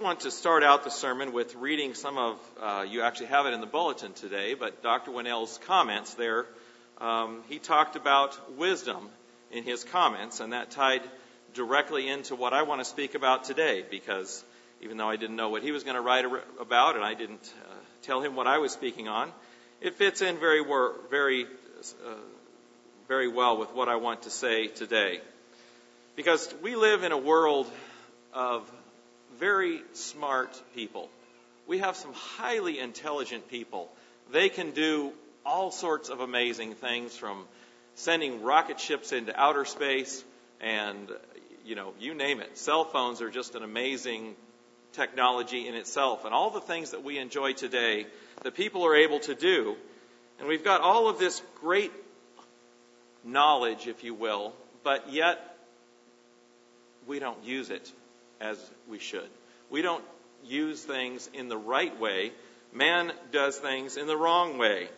want to start out the sermon with reading some of, uh, you actually have it in the bulletin today, but Dr. Winnail's comments there. Um, he talked about wisdom in his comments, and that tied directly into what I want to speak about today because even though I didn't know what he was going to write about and I didn't uh, tell him what I was speaking on, it fits in very, very, uh, very well with what I want to say today. Because we live in a world of very smart people. We have some highly intelligent people. They can do all sorts of amazing things from sending rocket ships into outer space and you know, you name it. Cell phones are just an amazing technology in itself. And all the things that we enjoy today that people are able to do. And we've got all of this great knowledge, if you will, but yet we don't use it as we should. We don't use things in the right way. Man does things in the wrong way.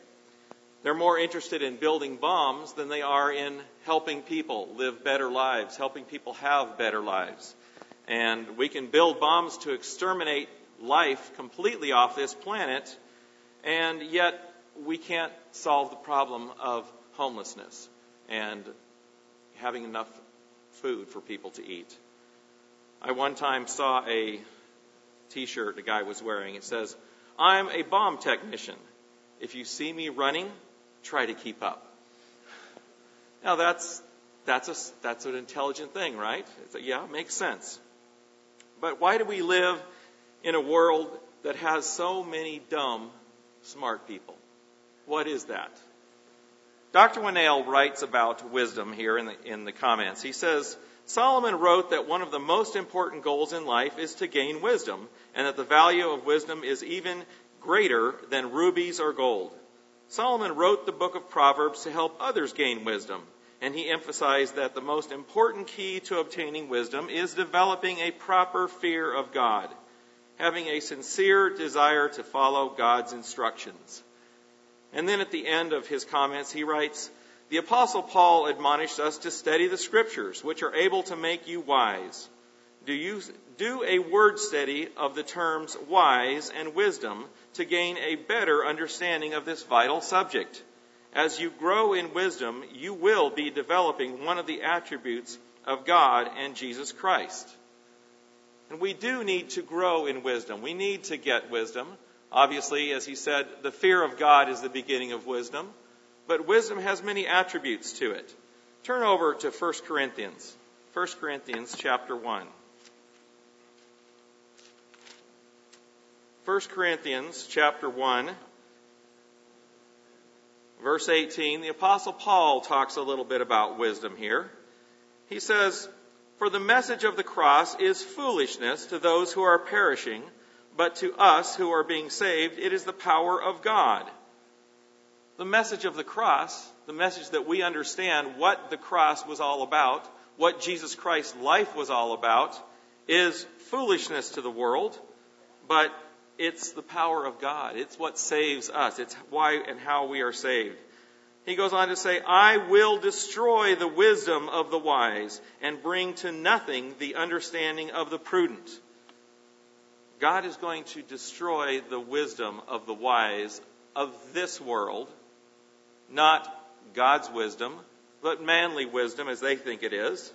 They're more interested in building bombs than they are in helping people live better lives, helping people have better lives. And we can build bombs to exterminate life completely off this planet, and yet we can't solve the problem of homelessness and having enough food for people to eat. I one time saw a t shirt a guy was wearing. It says, I'm a bomb technician. If you see me running, try to keep up. Now that's that's a that's an intelligent thing, right? A, yeah, makes sense. But why do we live in a world that has so many dumb, smart people? What is that? Dr. Winnail writes about wisdom here in the, in the comments. He says, Solomon wrote that one of the most important goals in life is to gain wisdom, and that the value of wisdom is even greater than rubies or gold. Solomon wrote the book of Proverbs to help others gain wisdom, and he emphasized that the most important key to obtaining wisdom is developing a proper fear of God, having a sincere desire to follow God's instructions. And then at the end of his comments, he writes, The Apostle Paul admonished us to study the Scriptures, which are able to make you wise. Do you do a word study of the terms wise and wisdom to gain a better understanding of this vital subject. As you grow in wisdom, you will be developing one of the attributes of God and Jesus Christ. And we do need to grow in wisdom. We need to get wisdom. Obviously, as he said, the fear of God is the beginning of wisdom, but wisdom has many attributes to it. Turn over to 1 Corinthians. 1 Corinthians chapter 1. 1 Corinthians chapter 1 verse 18 the apostle Paul talks a little bit about wisdom here. He says, "For the message of the cross is foolishness to those who are perishing, but to us who are being saved it is the power of God." The message of the cross, the message that we understand what the cross was all about, what Jesus Christ's life was all about, is foolishness to the world, but it's the power of God. It's what saves us. It's why and how we are saved. He goes on to say, I will destroy the wisdom of the wise and bring to nothing the understanding of the prudent. God is going to destroy the wisdom of the wise of this world, not God's wisdom, but manly wisdom as they think it is.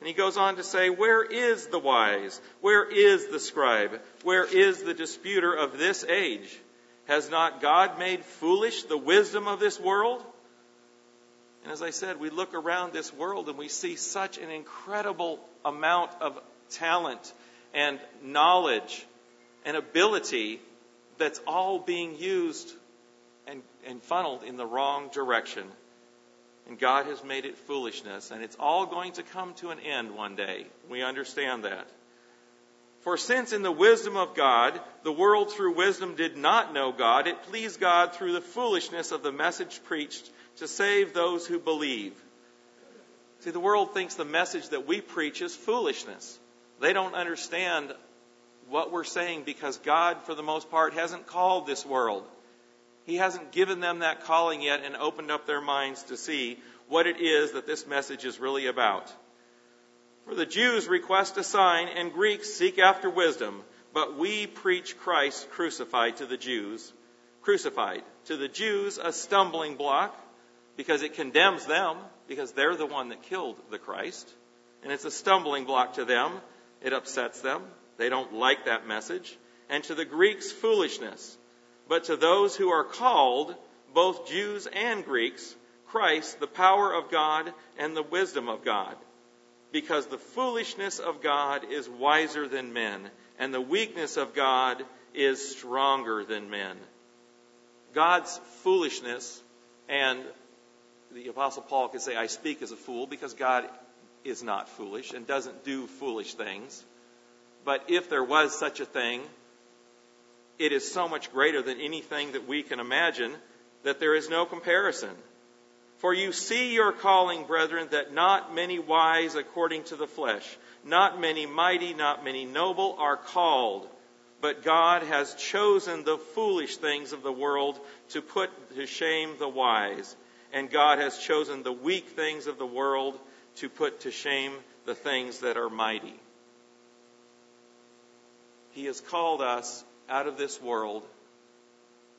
And he goes on to say, Where is the wise? Where is the scribe? Where is the disputer of this age? Has not God made foolish the wisdom of this world? And as I said, we look around this world and we see such an incredible amount of talent and knowledge and ability that's all being used and, and funneled in the wrong direction and God has made it foolishness, and it's all going to come to an end one day. We understand that. For since in the wisdom of God, the world through wisdom did not know God, it pleased God through the foolishness of the message preached to save those who believe. See, the world thinks the message that we preach is foolishness. They don't understand what we're saying because God, for the most part, hasn't called this world. He hasn't given them that calling yet and opened up their minds to see what it is that this message is really about. For the Jews request a sign and Greeks seek after wisdom, But we preach Christ crucified to the Jews, crucified. To the Jews, a stumbling block because it condemns them, because they're the one that killed the Christ. And it's a stumbling block to them. It upsets them. They don't like that message. And to the Greeks, foolishness. But to those who are called, both Jews and Greeks, Christ, the power of God and the wisdom of God. Because the foolishness of God is wiser than men and the weakness of God is stronger than men. God's foolishness, and the Apostle Paul could say, I speak as a fool, because God is not foolish and doesn't do foolish things. But if there was such a thing, it is so much greater than anything that we can imagine that there is no comparison. For you see your calling, brethren, that not many wise according to the flesh, not many mighty, not many noble are called, but God has chosen the foolish things of the world to put to shame the wise, and God has chosen the weak things of the world to put to shame the things that are mighty. He has called us out of this world.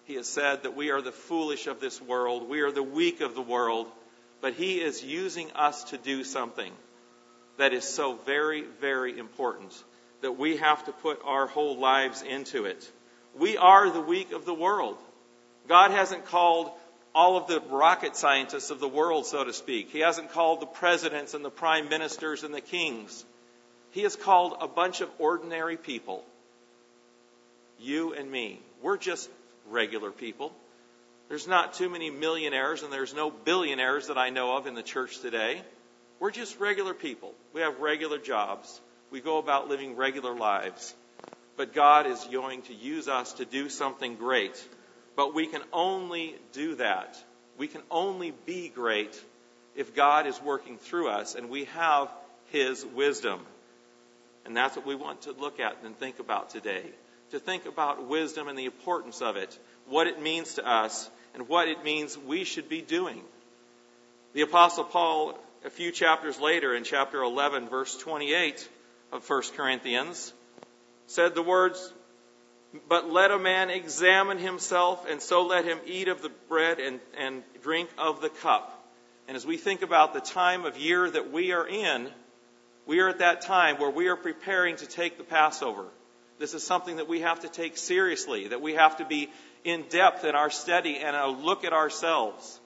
He has said that we are the foolish of this world, we are the weak of the world, but He is using us to do something that is so very, very important that we have to put our whole lives into it. We are the weak of the world. God hasn't called all of the rocket scientists of the world, so to speak. He hasn't called the presidents and the prime ministers and the kings. He has called a bunch of ordinary people. You and me. We're just regular people. There's not too many millionaires and there's no billionaires that I know of in the church today. We're just regular people. We have regular jobs. We go about living regular lives. But God is going to use us to do something great. But we can only do that. We can only be great if God is working through us and we have His wisdom. And that's what we want to look at and think about today. To think about wisdom and the importance of it, what it means to us, and what it means we should be doing. The Apostle Paul a few chapters later, in chapter 11, verse 28 of 1 Corinthians, said the words, But let a man examine himself, and so let him eat of the bread and, and drink of the cup. And as we think about the time of year that we are in, we are at that time where we are preparing to take the Passover. This is something that we have to take seriously, that we have to be in depth in our study and a look at ourselves.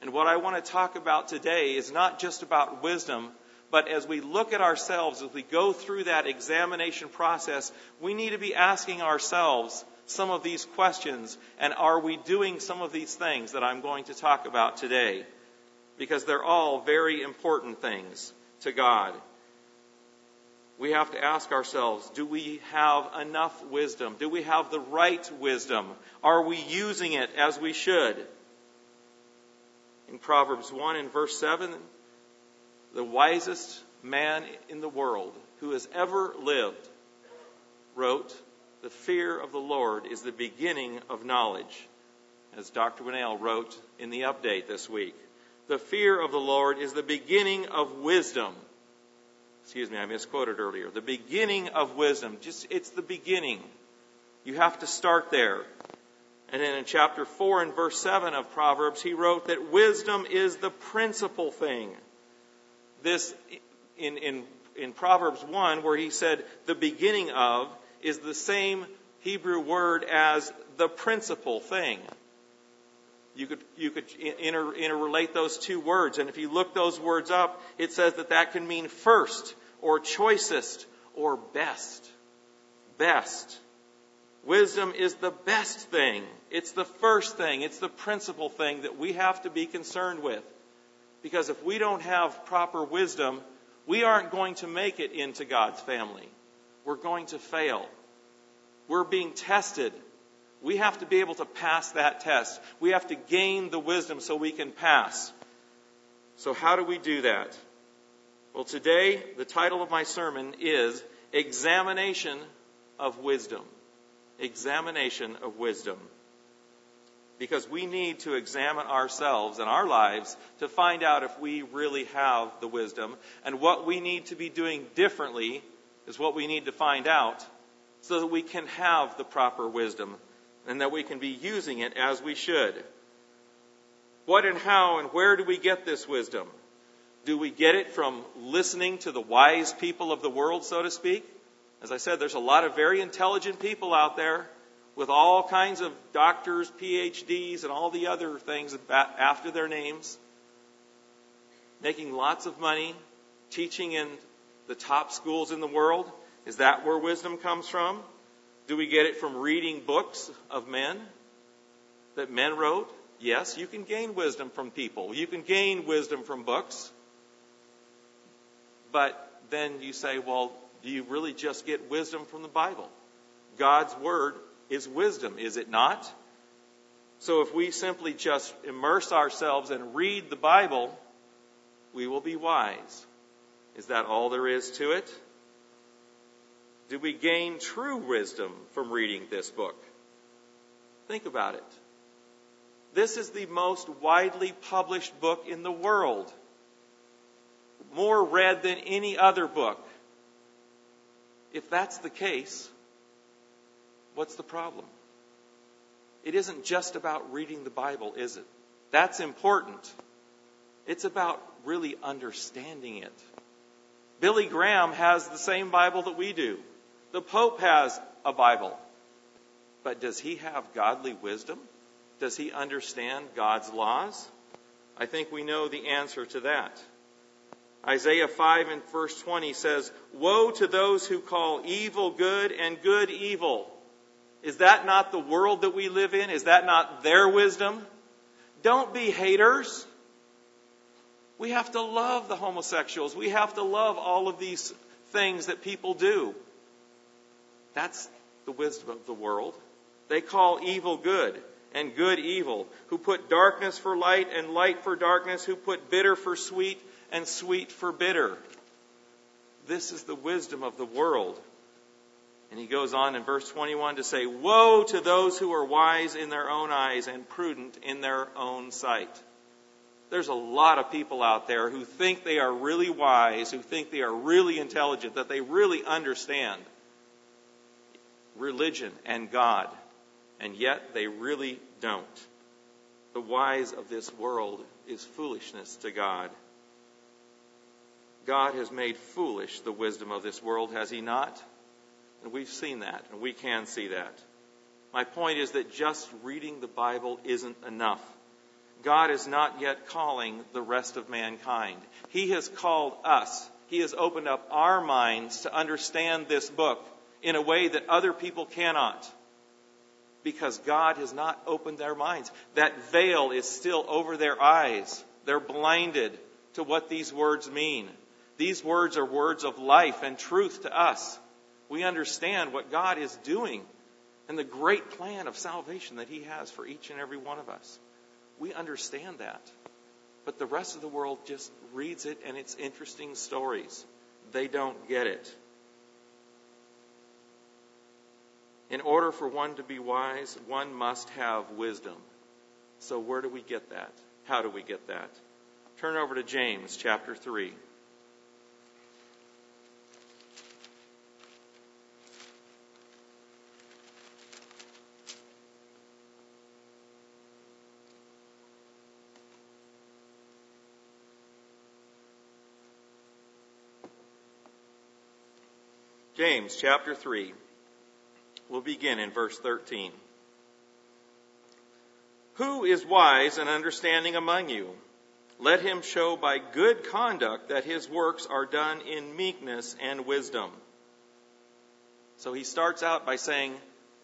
And what I want to talk about today is not just about wisdom, but as we look at ourselves, as we go through that examination process, we need to be asking ourselves some of these questions. And are we doing some of these things that I'm going to talk about today? Because they're all very important things to God. We have to ask ourselves, do we have enough wisdom? Do we have the right wisdom? Are we using it as we should? in Proverbs 1 and verse 7, the wisest man in the world who has ever lived wrote, The fear of the Lord is the beginning of knowledge, as Dr. Winnail wrote in the update this week. The fear of the Lord is the beginning of wisdom. Excuse me, I misquoted earlier. The beginning of wisdom. Just, it's the beginning. You have to start there. And then in chapter 4 and verse 7 of Proverbs, he wrote that wisdom is the principal thing. This, in, in, in Proverbs 1, where he said the beginning of, is the same Hebrew word as the principal thing. You could, you could inter, interrelate those two words. And if you look those words up, it says that that can mean first, or choicest, or best. Best. Wisdom is the best thing. It's the first thing. It's the principal thing that we have to be concerned with. Because if we don't have proper wisdom, we aren't going to make it into God's family. We're going to fail. We're being tested. We have to be able to pass that test. We have to gain the wisdom so we can pass. So, how do we do that? Well, today, the title of my sermon is Examination of Wisdom examination of wisdom. Because we need to examine ourselves and our lives to find out if we really have the wisdom. And what we need to be doing differently is what we need to find out so that we can have the proper wisdom and that we can be using it as we should. What and how and where do we get this wisdom? Do we get it from listening to the wise people of the world, so to speak? As I said, there's a lot of very intelligent people out there with all kinds of doctors, PhDs, and all the other things after their names, making lots of money, teaching in the top schools in the world. Is that where wisdom comes from? Do we get it from reading books of men that men wrote? Yes, you can gain wisdom from people. You can gain wisdom from books. But then you say, well, do you really just get wisdom from the Bible? God's Word is wisdom, is it not? So if we simply just immerse ourselves and read the Bible, we will be wise. Is that all there is to it? Do we gain true wisdom from reading this book? Think about it. This is the most widely published book in the world. More read than any other book. If that's the case, what's the problem? It isn't just about reading the Bible, is it? That's important. It's about really understanding it. Billy Graham has the same Bible that we do. The Pope has a Bible. But does he have godly wisdom? Does he understand God's laws? I think we know the answer to that. Isaiah 5 and verse 20 says, Woe to those who call evil good and good evil. Is that not the world that we live in? Is that not their wisdom? Don't be haters. We have to love the homosexuals. We have to love all of these things that people do. That's the wisdom of the world. They call evil good and good evil, who put darkness for light and light for darkness, who put bitter for sweet and sweet for bitter. This is the wisdom of the world. And he goes on in verse 21 to say, Woe to those who are wise in their own eyes and prudent in their own sight. There's a lot of people out there who think they are really wise, who think they are really intelligent, that they really understand religion and God and yet they really don't. The wise of this world is foolishness to God. God has made foolish the wisdom of this world, has He not? And we've seen that, and we can see that. My point is that just reading the Bible isn't enough. God is not yet calling the rest of mankind. He has called us. He has opened up our minds to understand this book in a way that other people cannot because God has not opened their minds. That veil is still over their eyes. They're blinded to what these words mean. These words are words of life and truth to us. We understand what God is doing and the great plan of salvation that He has for each and every one of us. We understand that. But the rest of the world just reads it and it's interesting stories. They don't get it. In order for one to be wise, one must have wisdom. So, where do we get that? How do we get that? Turn over to James chapter 3. James chapter 3. We'll begin in verse 13. Who is wise and understanding among you? Let him show by good conduct that his works are done in meekness and wisdom. So he starts out by saying,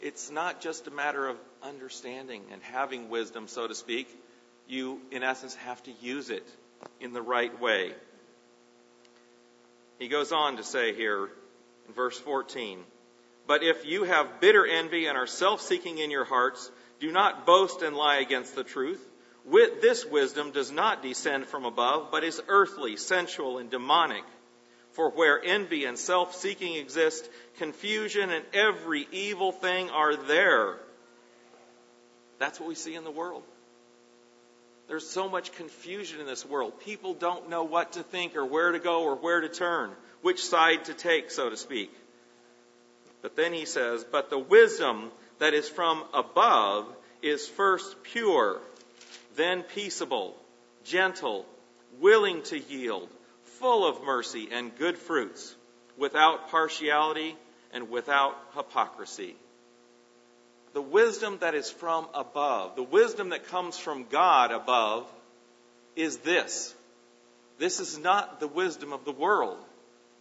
it's not just a matter of understanding and having wisdom, so to speak. You, in essence, have to use it in the right way. He goes on to say here in verse 14, but if you have bitter envy and are self-seeking in your hearts, do not boast and lie against the truth. With this wisdom does not descend from above, but is earthly, sensual, and demonic. For where envy and self-seeking exist, confusion and every evil thing are there. That's what we see in the world. There's so much confusion in this world. People don't know what to think or where to go or where to turn, which side to take, so to speak. But then he says, But the wisdom that is from above is first pure, then peaceable, gentle, willing to yield, full of mercy and good fruits, without partiality and without hypocrisy. The wisdom that is from above, the wisdom that comes from God above, is this. This is not the wisdom of the world.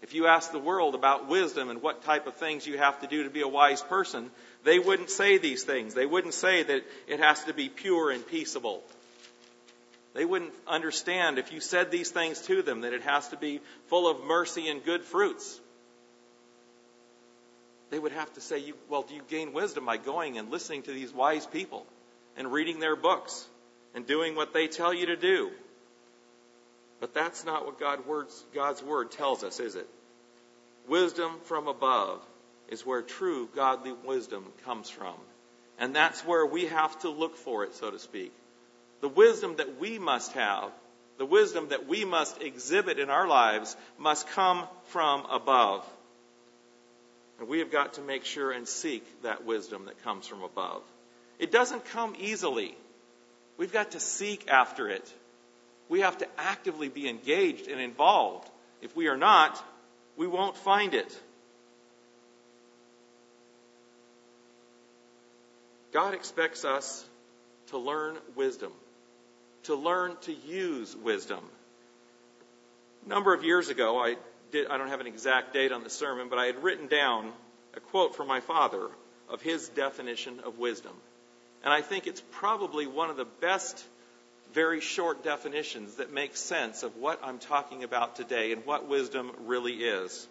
If you ask the world about wisdom and what type of things you have to do to be a wise person, they wouldn't say these things. They wouldn't say that it has to be pure and peaceable. They wouldn't understand if you said these things to them that it has to be full of mercy and good fruits. They would have to say, Well, do you gain wisdom by going and listening to these wise people and reading their books and doing what they tell you to do? But that's not what God words, God's Word tells us, is it? Wisdom from above is where true godly wisdom comes from. And that's where we have to look for it, so to speak. The wisdom that we must have, the wisdom that we must exhibit in our lives, must come from above. And we have got to make sure and seek that wisdom that comes from above. It doesn't come easily. We've got to seek after it. We have to actively be engaged and involved. If we are not, we won't find it. God expects us to learn wisdom, to learn to use wisdom. A number of years ago, I did, I don't have an exact date on the sermon, but I had written down a quote from my father of his definition of wisdom. And I think it's probably one of the best very short definitions that make sense of what I'm talking about today and what wisdom really is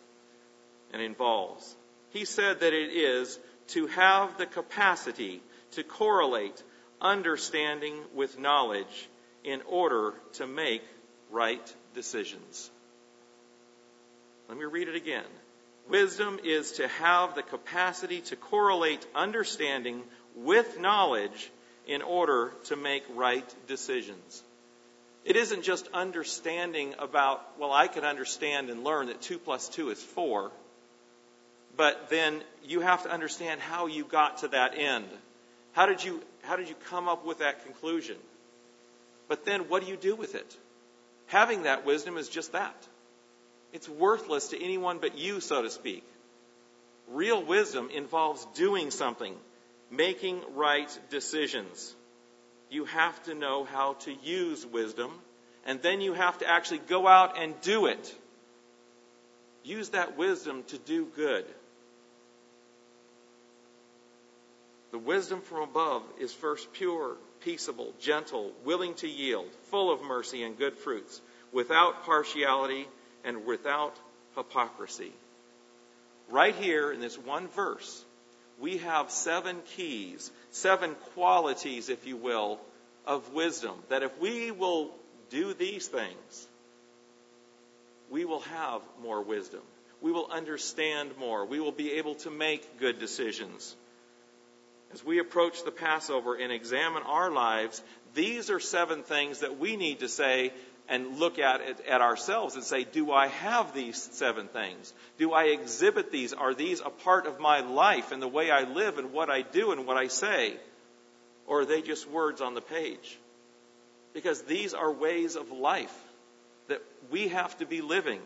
and involves. He said that it is to have the capacity to correlate understanding with knowledge in order to make right decisions. Let me read it again. Wisdom is to have the capacity to correlate understanding with knowledge in order to make right decisions. It isn't just understanding about, well, I can understand and learn that 2 plus 2 is 4, but then you have to understand how you got to that end. How did you, how did you come up with that conclusion? But then what do you do with it? Having that wisdom is just that. It's worthless to anyone but you, so to speak. Real wisdom involves doing something, making right decisions. You have to know how to use wisdom, and then you have to actually go out and do it. Use that wisdom to do good. The wisdom from above is first pure, peaceable, gentle, willing to yield, full of mercy and good fruits, without partiality and without hypocrisy. Right here in this one verse, we have seven keys, seven qualities, if you will, of wisdom. That if we will do these things, we will have more wisdom. We will understand more. We will be able to make good decisions. As we approach the Passover and examine our lives, these are seven things that we need to say and look at it at ourselves and say, do I have these seven things? Do I exhibit these? Are these a part of my life and the way I live and what I do and what I say? Or are they just words on the page? Because these are ways of life that we have to be living.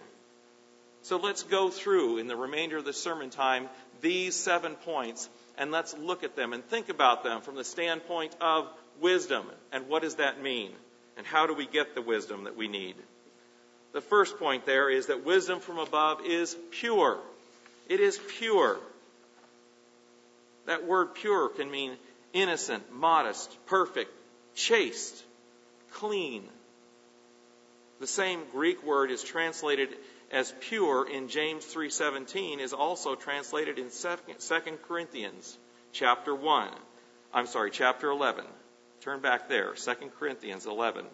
So let's go through in the remainder of the sermon time these seven points and let's look at them and think about them from the standpoint of wisdom and what does that mean? And how do we get the wisdom that we need? The first point there is that wisdom from above is pure. It is pure. That word pure can mean innocent, modest, perfect, chaste, clean. The same Greek word is translated as pure in James 3:17 is also translated in 2 Corinthians chapter 1. I'm sorry, chapter 11. Turn back there, 2 Corinthians 11.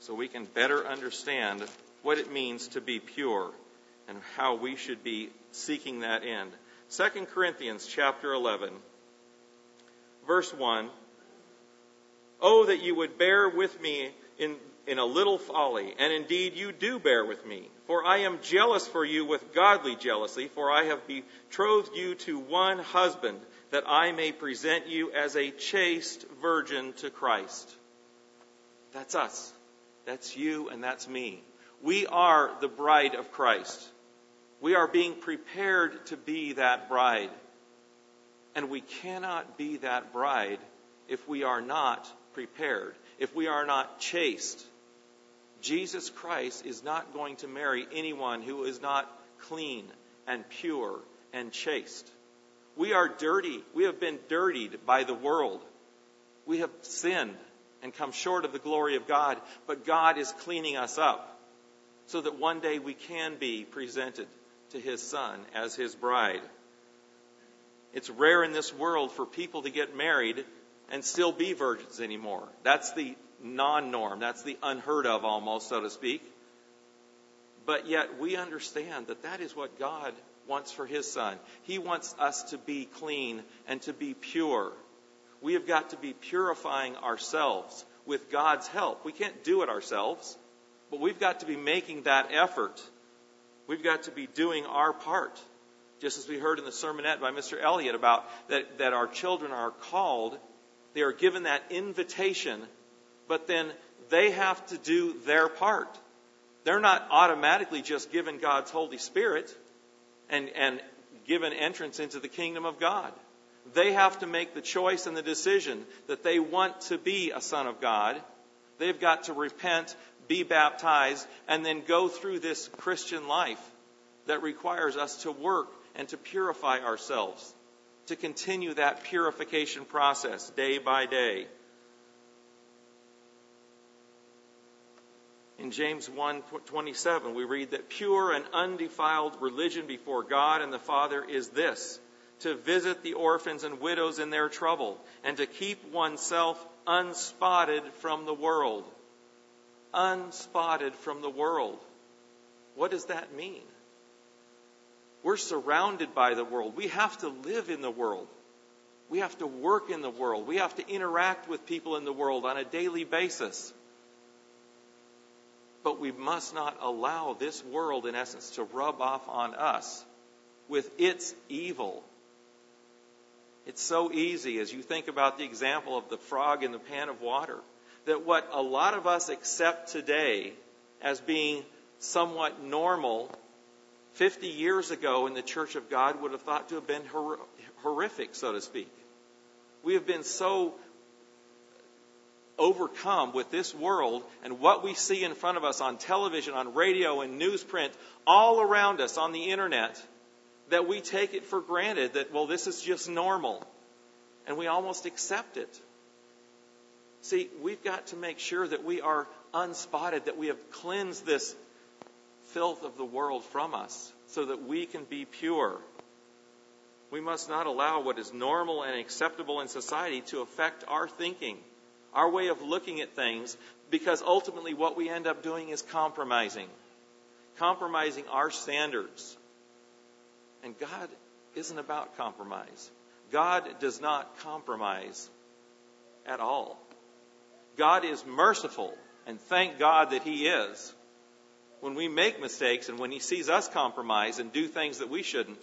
So we can better understand what it means to be pure and how we should be seeking that end. 2 Corinthians chapter 11 verse 1 Oh that you would bear with me in in a little folly, and indeed you do bear with me. For I am jealous for you with godly jealousy, for I have betrothed you to one husband, that I may present you as a chaste virgin to Christ. That's us. That's you and that's me. We are the bride of Christ. We are being prepared to be that bride. And we cannot be that bride if we are not prepared, if we are not chaste. Jesus Christ is not going to marry anyone who is not clean and pure and chaste. We are dirty. We have been dirtied by the world. We have sinned and come short of the glory of God, but God is cleaning us up so that one day we can be presented to His Son as His bride. It's rare in this world for people to get married and still be virgins anymore. That's the non norm. That's the unheard of almost, so to speak. But yet we understand that that is what God wants for His Son. He wants us to be clean and to be pure. We have got to be purifying ourselves with God's help. We can't do it ourselves, but we've got to be making that effort. We've got to be doing our part. Just as we heard in the sermonette by Mr. Elliott about that, that our children are called, they are given that invitation but then they have to do their part. They're not automatically just given God's Holy Spirit and, and given entrance into the kingdom of God. They have to make the choice and the decision that they want to be a son of God. They've got to repent, be baptized, and then go through this Christian life that requires us to work and to purify ourselves, to continue that purification process day by day. In James 1:27 we read that pure and undefiled religion before God and the Father is this to visit the orphans and widows in their trouble and to keep oneself unspotted from the world. Unspotted from the world. What does that mean? We're surrounded by the world. We have to live in the world. We have to work in the world. We have to interact with people in the world on a daily basis. But we must not allow this world, in essence, to rub off on us with its evil. It's so easy as you think about the example of the frog in the pan of water, that what a lot of us accept today as being somewhat normal 50 years ago in the Church of God would have thought to have been horrific, so to speak. We have been so overcome with this world and what we see in front of us on television, on radio, and newsprint, all around us on the internet, that we take it for granted that, well, this is just normal. And we almost accept it. See, we've got to make sure that we are unspotted, that we have cleansed this filth of the world from us so that we can be pure. We must not allow what is normal and acceptable in society to affect our thinking our way of looking at things, because ultimately what we end up doing is compromising. Compromising our standards. And God isn't about compromise. God does not compromise at all. God is merciful, and thank God that He is. When we make mistakes and when He sees us compromise and do things that we shouldn't.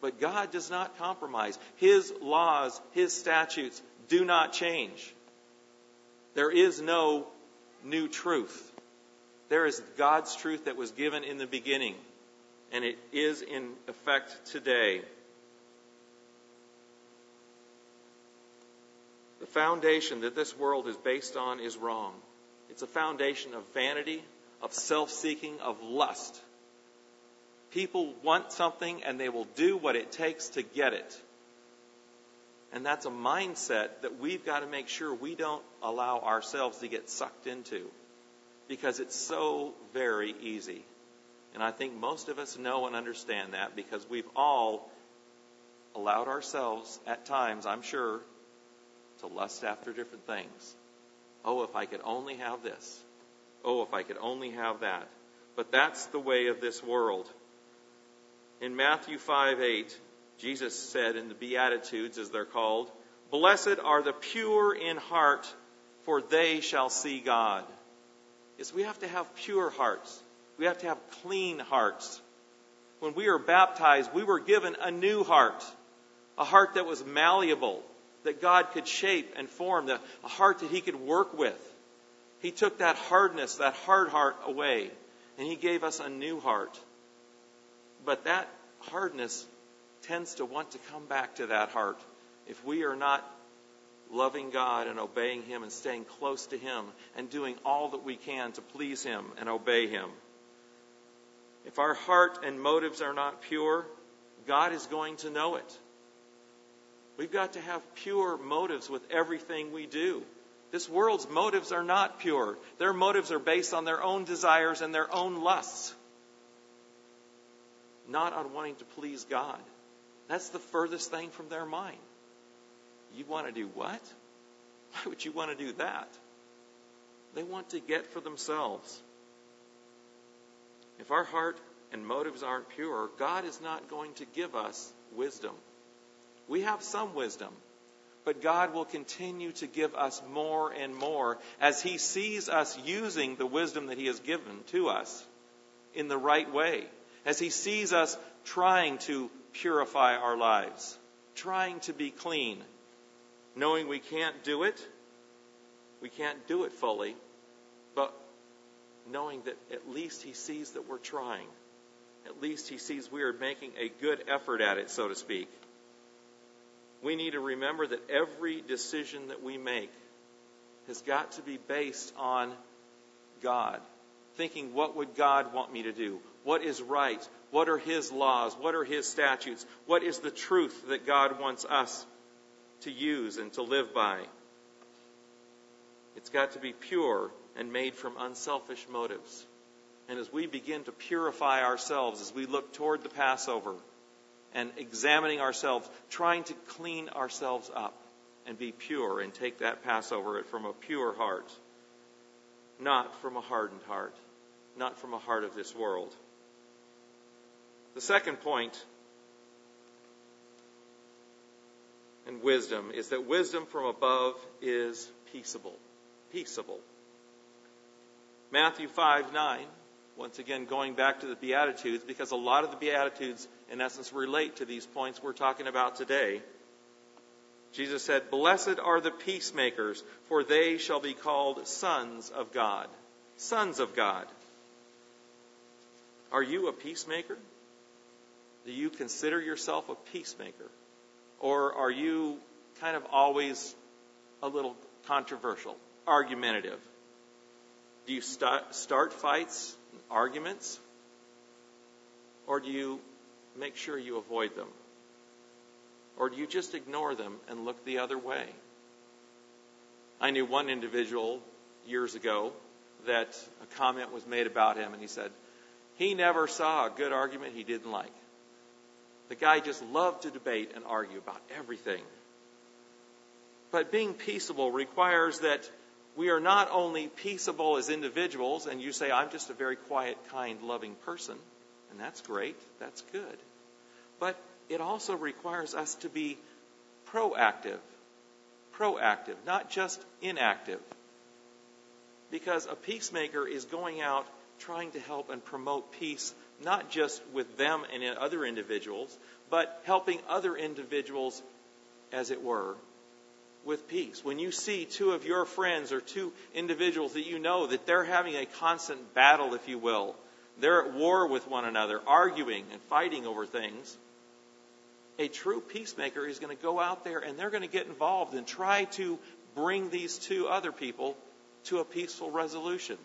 But God does not compromise. His laws, His statutes, do not change. There is no new truth. There is God's truth that was given in the beginning, and it is in effect today. The foundation that this world is based on is wrong. It's a foundation of vanity, of self seeking, of lust. People want something and they will do what it takes to get it. And that's a mindset that we've got to make sure we don't allow ourselves to get sucked into because it's so very easy. And I think most of us know and understand that because we've all allowed ourselves at times, I'm sure, to lust after different things. Oh, if I could only have this. Oh, if I could only have that. But that's the way of this world. In Matthew 5 8, Jesus said in the Beatitudes, as they're called, Blessed are the pure in heart, for they shall see God. is we have to have pure hearts. We have to have clean hearts. When we were baptized, we were given a new heart, a heart that was malleable, that God could shape and form, a heart that He could work with. He took that hardness, that hard heart away, and He gave us a new heart. But that hardness tends to want to come back to that heart if we are not loving God and obeying Him and staying close to Him and doing all that we can to please Him and obey Him. If our heart and motives are not pure, God is going to know it. We've got to have pure motives with everything we do. This world's motives are not pure. Their motives are based on their own desires and their own lusts, not on wanting to please God. That's the furthest thing from their mind. You want to do what? Why would you want to do that? They want to get for themselves. If our heart and motives aren't pure, God is not going to give us wisdom. We have some wisdom, but God will continue to give us more and more as He sees us using the wisdom that He has given to us in the right way, as He sees us trying to purify our lives, trying to be clean, knowing we can't do it. We can't do it fully, but knowing that at least He sees that we're trying. At least He sees we are making a good effort at it, so to speak we need to remember that every decision that we make has got to be based on God. Thinking, what would God want me to do? What is right? What are His laws? What are His statutes? What is the truth that God wants us to use and to live by? It's got to be pure and made from unselfish motives. And as we begin to purify ourselves, as we look toward the Passover, and examining ourselves, trying to clean ourselves up and be pure and take that Passover from a pure heart, not from a hardened heart, not from a heart of this world. The second point in wisdom is that wisdom from above is peaceable. Peaceable. Matthew 5 9 once again, going back to the Beatitudes, because a lot of the Beatitudes, in essence, relate to these points we're talking about today. Jesus said, Blessed are the peacemakers, for they shall be called sons of God. Sons of God. Are you a peacemaker? Do you consider yourself a peacemaker? Or are you kind of always a little controversial, argumentative? Do you start, start fights arguments? Or do you make sure you avoid them? Or do you just ignore them and look the other way? I knew one individual years ago that a comment was made about him, and he said, he never saw a good argument he didn't like. The guy just loved to debate and argue about everything. But being peaceable requires that we are not only peaceable as individuals, and you say, I'm just a very quiet, kind, loving person, and that's great, that's good. But it also requires us to be proactive. Proactive, not just inactive. Because a peacemaker is going out trying to help and promote peace, not just with them and other individuals, but helping other individuals, as it were, with peace. When you see two of your friends or two individuals that you know that they're having a constant battle, if you will, they're at war with one another, arguing and fighting over things, a true peacemaker is going to go out there and they're going to get involved and try to bring these two other people to a peaceful resolution,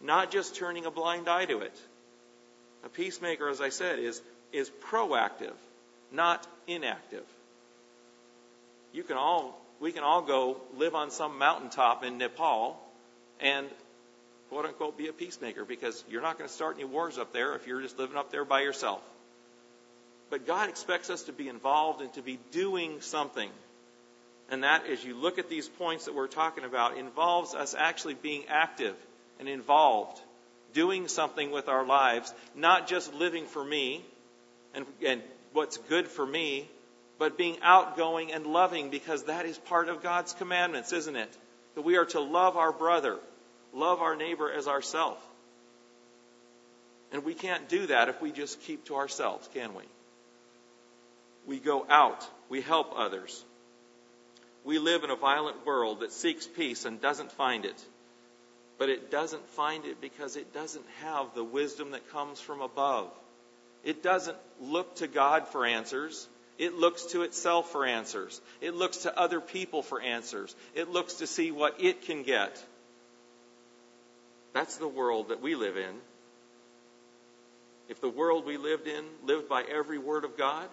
not just turning a blind eye to it. A peacemaker, as I said, is, is proactive, not inactive. You can all we can all go live on some mountaintop in Nepal and quote unquote be a peacemaker because you're not going to start any wars up there if you're just living up there by yourself. But God expects us to be involved and to be doing something. And that, as you look at these points that we're talking about, involves us actually being active and involved, doing something with our lives, not just living for me and, and what's good for me, but being outgoing and loving because that is part of God's commandments, isn't it? That we are to love our brother. love our neighbor as ourself. And we can't do that if we just keep to ourselves, can we? We go out, we help others. We live in a violent world that seeks peace and doesn't find it. But it doesn't find it because it doesn't have the wisdom that comes from above. It doesn't look to God for answers. It looks to itself for answers. It looks to other people for answers. It looks to see what it can get. That's the world that we live in. If the world we lived in lived by every word of God,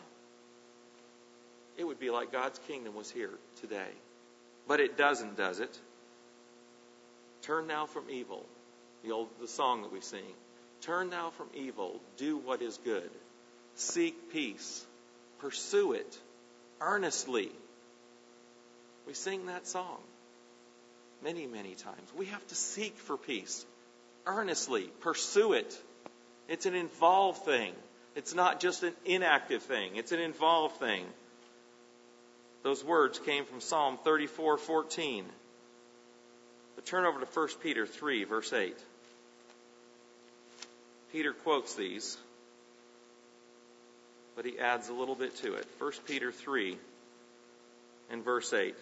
it would be like God's kingdom was here today. But it doesn't, does it? Turn now from evil. The old the song that we sing. Turn now from evil, do what is good. Seek peace. Pursue it earnestly. We sing that song many, many times. We have to seek for peace earnestly, pursue it. It's an involved thing. It's not just an inactive thing. It's an involved thing. Those words came from Psalm 34:14. But turn over to 1 Peter 3 verse 8. Peter quotes these, but he adds a little bit to it. 1 Peter 3 and verse 8.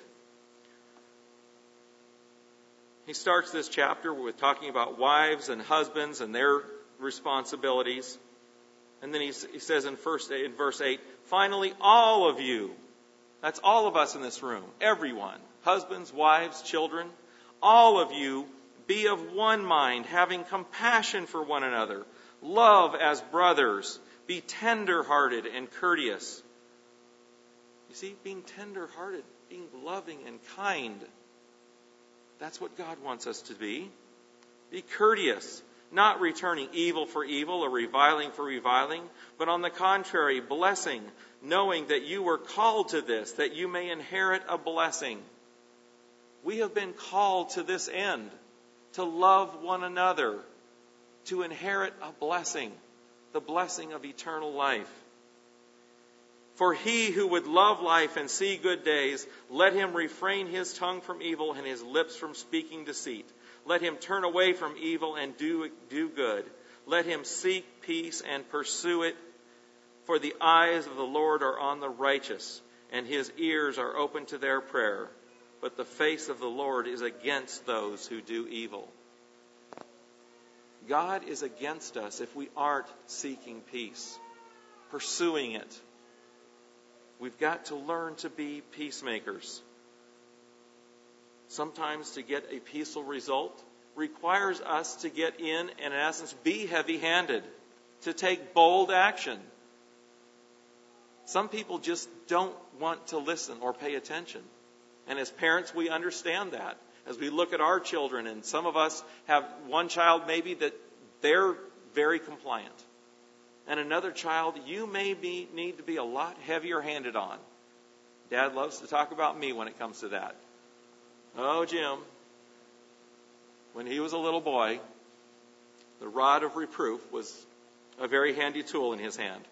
He starts this chapter with talking about wives and husbands and their responsibilities. And then he, he says in, first, in verse 8, finally, all of you, that's all of us in this room, everyone, husbands, wives, children, all of you, be of one mind, having compassion for one another, love as brothers, be tender hearted and courteous. You see, being tender hearted, being loving and kind, that's what God wants us to be. Be courteous, not returning evil for evil or reviling for reviling, but on the contrary, blessing, knowing that you were called to this, that you may inherit a blessing. We have been called to this end, to love one another, to inherit a blessing, the blessing of eternal life. For he who would love life and see good days, let him refrain his tongue from evil and his lips from speaking deceit. Let him turn away from evil and do, do good. Let him seek peace and pursue it. For the eyes of the Lord are on the righteous, and his ears are open to their prayer. But the face of the Lord is against those who do evil. God is against us if we aren't seeking peace, pursuing it We've got to learn to be peacemakers. Sometimes to get a peaceful result requires us to get in and, in essence, be heavy handed, to take bold action. Some people just don't want to listen or pay attention. And as parents, we understand that. As we look at our children, and some of us have one child maybe that they're very compliant and another child you may be, need to be a lot heavier handed on. Dad loves to talk about me when it comes to that. Oh, Jim, when he was a little boy, the rod of reproof was a very handy tool in his hand.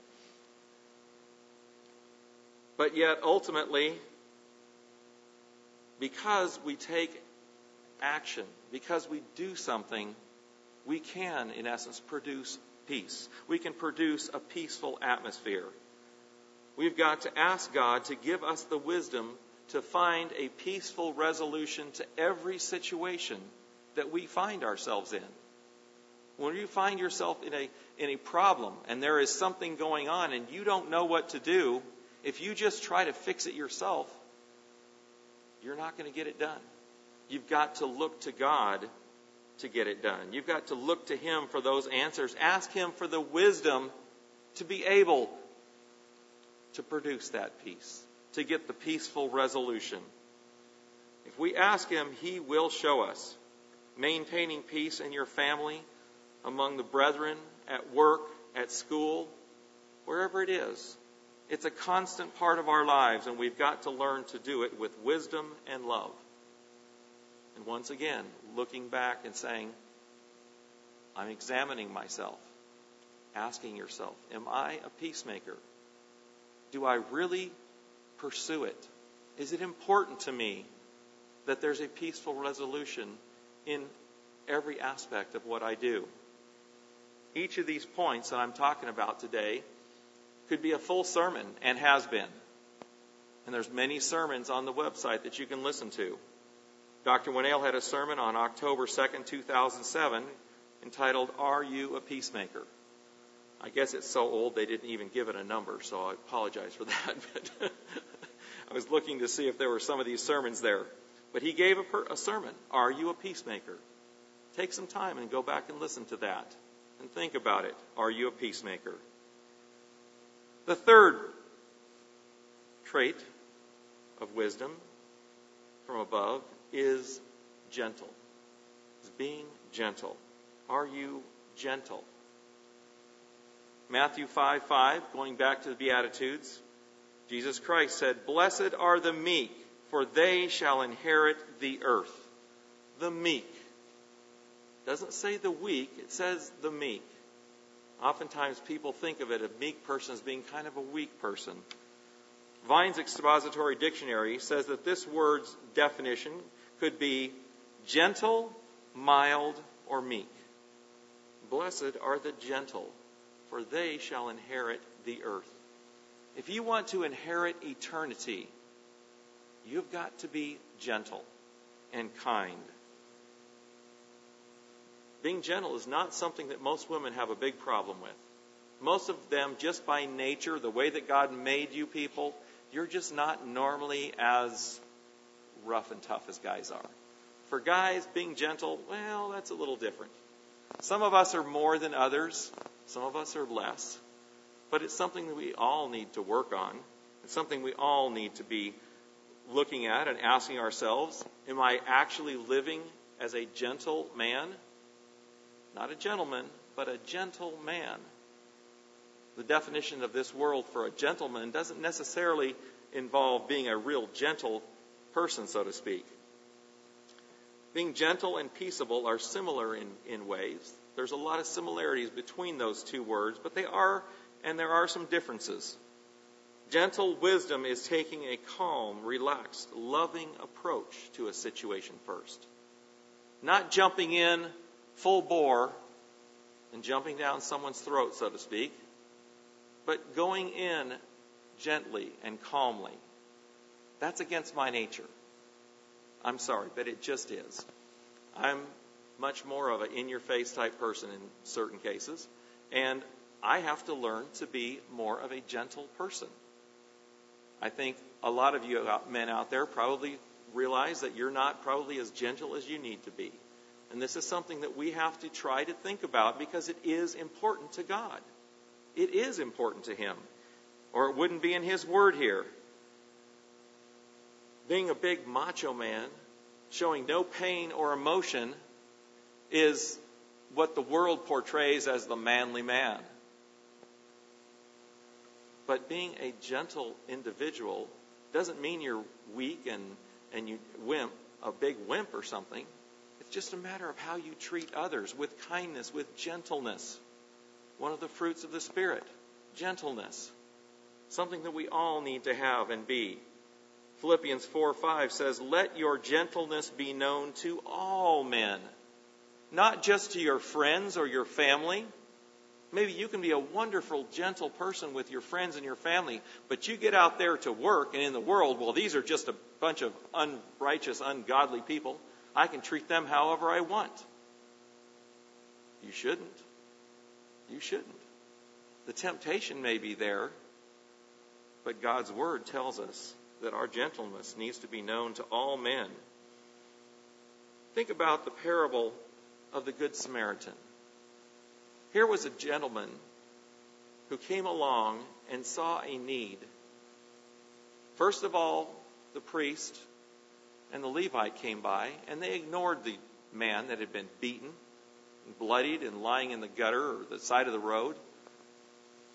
But yet, ultimately, because we take action, because we do something, we can, in essence, produce peace. We can produce a peaceful atmosphere. We've got to ask God to give us the wisdom to find a peaceful resolution to every situation that we find ourselves in. When you find yourself in a, in a problem and there is something going on and you don't know what to do, if you just try to fix it yourself, you're not going to get it done. You've got to look to God to get it done. You've got to look to Him for those answers. Ask Him for the wisdom to be able to produce that peace, to get the peaceful resolution. If we ask Him, He will show us. Maintaining peace in your family, among the brethren, at work, at school, wherever it is. It's a constant part of our lives, and we've got to learn to do it with wisdom and love. And once again, looking back and saying, I'm examining myself, asking yourself, Am I a peacemaker? Do I really pursue it? Is it important to me that there's a peaceful resolution in every aspect of what I do. Each of these points that I'm talking about today could be a full sermon and has been. And there's many sermons on the website that you can listen to. Dr. Winnail had a sermon on October 2nd, 2007, entitled, Are You a Peacemaker? I guess it's so old they didn't even give it a number, so I apologize for that. But I was looking to see if there were some of these sermons there. But he gave a, per- a sermon, Are You a Peacemaker? Take some time and go back and listen to that and think about it. Are you a peacemaker? The third trait of wisdom from above is gentle. Is being gentle. Are you gentle? Matthew 5 5, going back to the Beatitudes, Jesus Christ said, Blessed are the meek, for they shall inherit the earth. The meek. Doesn't say the weak, it says the meek. Oftentimes people think of it, a meek person, as being kind of a weak person. Vine's Expository Dictionary says that this word's definition could be gentle, mild, or meek. Blessed are the gentle, for they shall inherit the earth. If you want to inherit eternity, you've got to be gentle and kind. Being gentle is not something that most women have a big problem with. Most of them, just by nature, the way that God made you people, you're just not normally as rough and tough as guys are. For guys, being gentle, well, that's a little different. Some of us are more than others, some of us are less. But it's something that we all need to work on. It's something we all need to be looking at and asking ourselves Am I actually living as a gentle man? Not a gentleman, but a gentle man. The definition of this world for a gentleman doesn't necessarily involve being a real gentle person, so to speak. Being gentle and peaceable are similar in, in ways. There's a lot of similarities between those two words, but they are, and there are some differences. Gentle wisdom is taking a calm, relaxed, loving approach to a situation first. Not jumping in full bore and jumping down someone's throat, so to speak, but going in gently and calmly. That's against my nature. I'm sorry, but it just is. I'm much more of an in your face type person in certain cases, and I have to learn to be more of a gentle person. I think a lot of you men out there probably realize that you're not probably as gentle as you need to be. And this is something that we have to try to think about because it is important to God. It is important to Him. Or it wouldn't be in His Word here. Being a big macho man, showing no pain or emotion, is what the world portrays as the manly man. But being a gentle individual doesn't mean you're weak and, and you wimp, a big wimp or something. It's just a matter of how you treat others with kindness, with gentleness. One of the fruits of the Spirit, gentleness. Something that we all need to have and be. Philippians 4 5 says, Let your gentleness be known to all men, not just to your friends or your family Maybe you can be a wonderful, gentle person with your friends and your family, but you get out there to work and in the world, well, these are just a bunch of unrighteous, ungodly people. I can treat them however I want. You shouldn't. You shouldn't. The temptation may be there, but God's Word tells us that our gentleness needs to be known to all men. Think about the parable of the Good Samaritan. Here was a gentleman who came along and saw a need. First of all, the priest and the Levite came by, and they ignored the man that had been beaten, and bloodied, and lying in the gutter or the side of the road.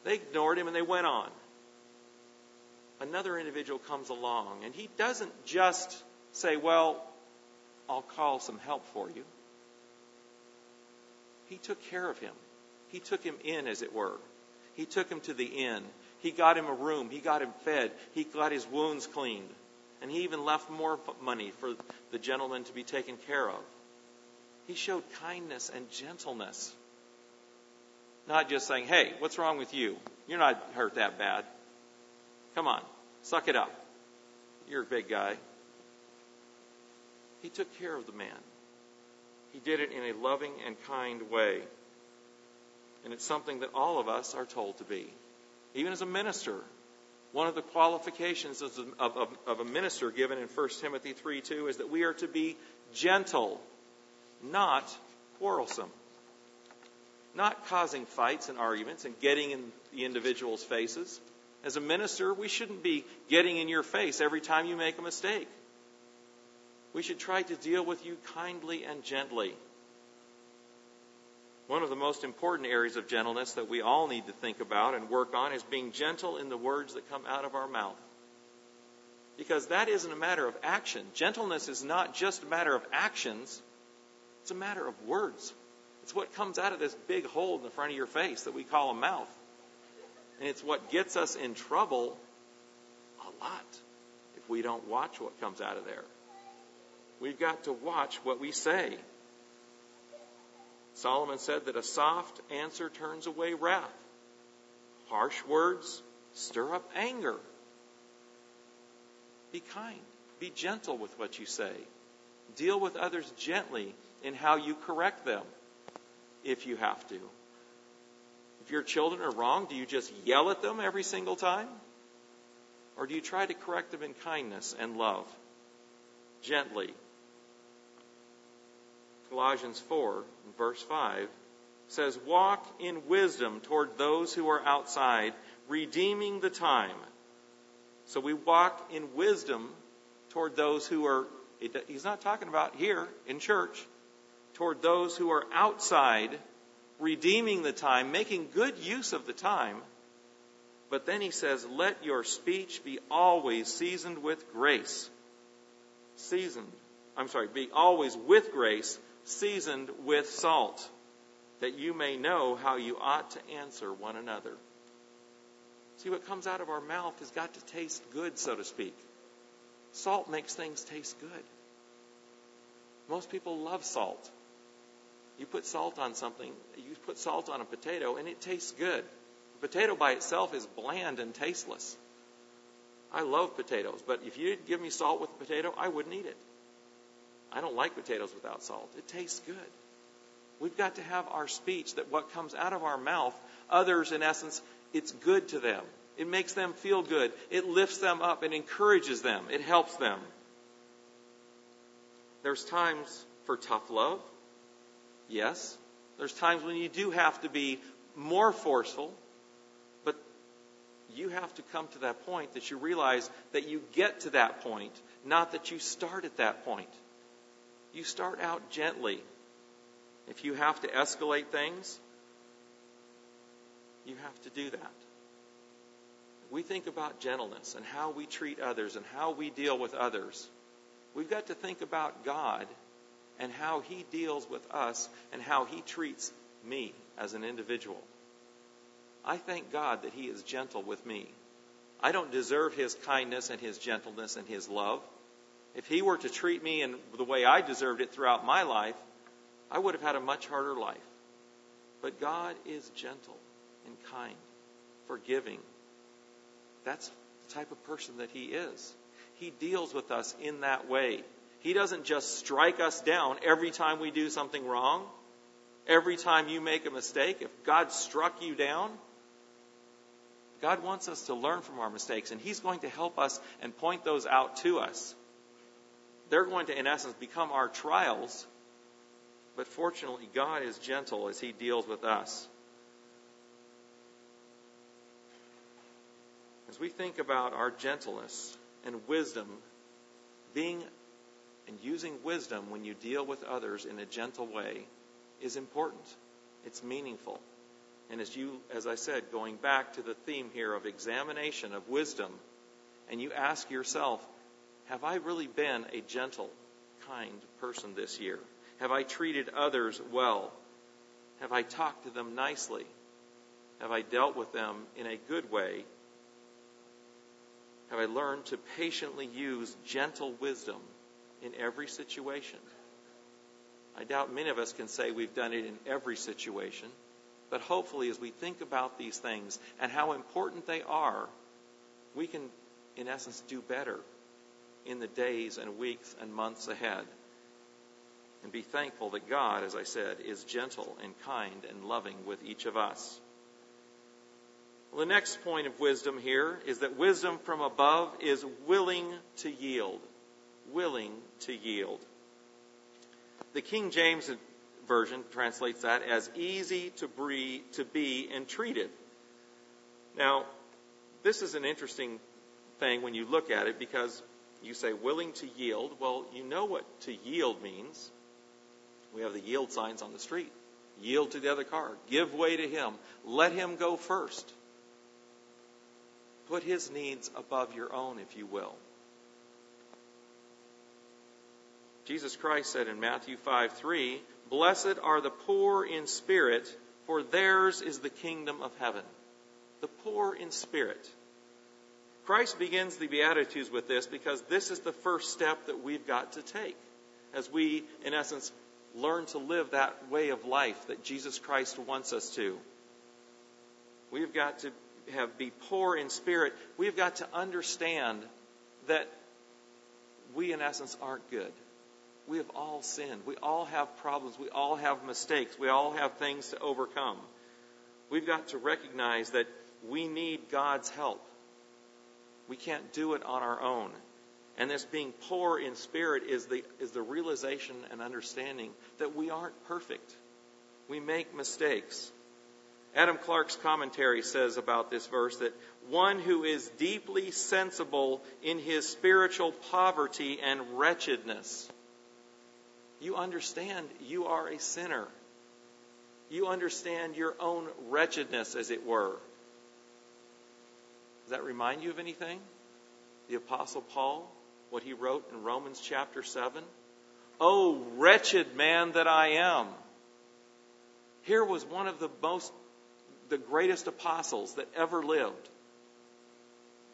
They ignored him and they went on. Another individual comes along, and he doesn't just say, Well, I'll call some help for you. He took care of him. He took him in, as it were. He took him to the inn. He got him a room. He got him fed. He got his wounds cleaned. And he even left more money for the gentleman to be taken care of. He showed kindness and gentleness. Not just saying, hey, what's wrong with you? You're not hurt that bad. Come on, suck it up. You're a big guy. He took care of the man. He did it in a loving and kind way. And it's something that all of us are told to be. Even as a minister, one of the qualifications of, of, of, a minister given in 1 Timothy 3 2 is that we are to be gentle, not quarrelsome. Not causing fights and arguments and getting in the individual's faces. As a minister, we shouldn't be getting in your face every time you make a mistake. We should try to deal with you kindly and gently. One of the most important areas of gentleness that we all need to think about and work on is being gentle in the words that come out of our mouth. Because that isn't a matter of action. Gentleness is not just a matter of actions, it's a matter of words. It's what comes out of this big hole in the front of your face that we call a mouth. And it's what gets us in trouble a lot if we don't watch what comes out of there. We've got to watch what we say. Solomon said that a soft answer turns away wrath. Harsh words stir up anger. Be kind. Be gentle with what you say. Deal with others gently in how you correct them if you have to. If your children are wrong, do you just yell at them every single time? Or do you try to correct them in kindness and love? Gently, Colossians 4, verse 5, says, Walk in wisdom toward those who are outside, redeeming the time. So we walk in wisdom toward those who are, he's not talking about here in church, toward those who are outside, redeeming the time, making good use of the time. But then he says, Let your speech be always seasoned with grace. Seasoned. I'm sorry, be always with grace, seasoned with salt, that you may know how you ought to answer one another. See, what comes out of our mouth has got to taste good, so to speak. Salt makes things taste good. Most people love salt. You put salt on something, you put salt on a potato, and it tastes good. A potato by itself is bland and tasteless. I love potatoes, but if you didn't give me salt with a potato, I wouldn't eat it. I don't like potatoes without salt. It tastes good. We've got to have our speech that what comes out of our mouth, others, in essence, it's good to them. It makes them feel good. It lifts them up. It encourages them. It helps them. There's times for tough love. Yes. There's times when you do have to be more forceful. But you have to come to that point that you realize that you get to that point, not that you start at that point. You start out gently. If you have to escalate things, you have to do that. We think about gentleness and how we treat others and how we deal with others. We've got to think about God and how He deals with us and how He treats me as an individual. I thank God that He is gentle with me. I don't deserve His kindness and His gentleness and His love. If he were to treat me in the way I deserved it throughout my life, I would have had a much harder life. But God is gentle and kind, forgiving. That's the type of person that He is. He deals with us in that way. He doesn't just strike us down every time we do something wrong, every time you make a mistake. If God struck you down, God wants us to learn from our mistakes, and He's going to help us and point those out to us they're going to, in essence, become our trials. But fortunately, God is gentle as He deals with us. As we think about our gentleness and wisdom, being and using wisdom when you deal with others in a gentle way is important. It's meaningful. And as you, as I said, going back to the theme here of examination of wisdom, and you ask yourself, have I really been a gentle, kind person this year? Have I treated others well? Have I talked to them nicely? Have I dealt with them in a good way? Have I learned to patiently use gentle wisdom in every situation? I doubt many of us can say we've done it in every situation. But hopefully, as we think about these things and how important they are, we can, in essence, do better in the days and weeks and months ahead. And be thankful that God, as I said, is gentle and kind and loving with each of us. Well, the next point of wisdom here is that wisdom from above is willing to yield. Willing to yield. The King James Version translates that as easy to, be, to be entreated. Now, this is an interesting thing when you look at it because you say willing to yield. Well, you know what to yield means. We have the yield signs on the street. Yield to the other car. Give way to him. Let him go first. Put his needs above your own, if you will. Jesus Christ said in Matthew 5 3, Blessed are the poor in spirit, for theirs is the kingdom of heaven. The poor in spirit. Christ begins the Beatitudes with this because this is the first step that we've got to take as we, in essence, learn to live that way of life that Jesus Christ wants us to. We've got to have be poor in spirit. We've got to understand that we, in essence, aren't good we have all sinned. We all have problems. We all have mistakes. We all have things to overcome. We've got to recognize that we need God's help. We can't do it on our own. And this being poor in spirit is the, is the realization and understanding that we aren't perfect. We make mistakes. Adam Clarke's commentary says about this verse that one who is deeply sensible in his spiritual poverty and wretchedness you understand you are a sinner. You understand your own wretchedness, as it were. Does that remind you of anything? The Apostle Paul, what he wrote in Romans chapter 7? Oh, wretched man that I am. Here was one of the most, the greatest apostles that ever lived.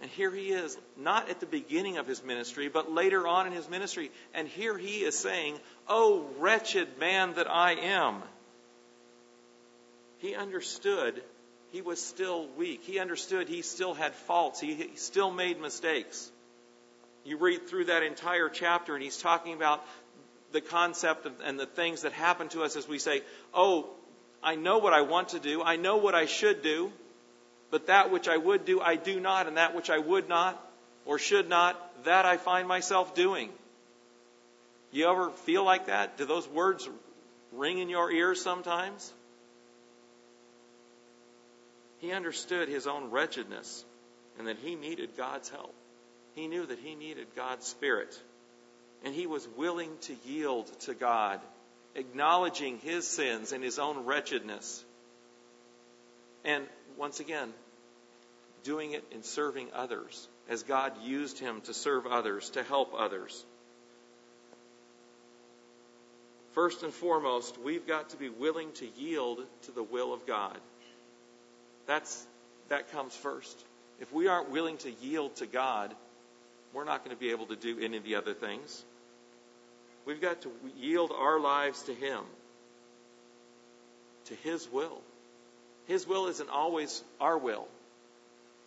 And here he is, not at the beginning of his ministry, but later on in his ministry. And here he is saying, Oh, wretched man that I am. He understood he was still weak. He understood he still had faults. He, he still made mistakes. You read through that entire chapter, and he's talking about the concept of, and the things that happen to us as we say, Oh, I know what I want to do. I know what I should do. But that which I would do, I do not, and that which I would not or should not, that I find myself doing. You ever feel like that? Do those words ring in your ears sometimes? He understood his own wretchedness and that he needed God's help. He knew that he needed God's Spirit. And he was willing to yield to God, acknowledging his sins and his own wretchedness. And once again, doing it in serving others as God used him to serve others, to help others. First and foremost, we've got to be willing to yield to the will of God. That's, that comes first. If we aren't willing to yield to God, we're not going to be able to do any of the other things. We've got to yield our lives to Him, to His will. His will isn't always our will.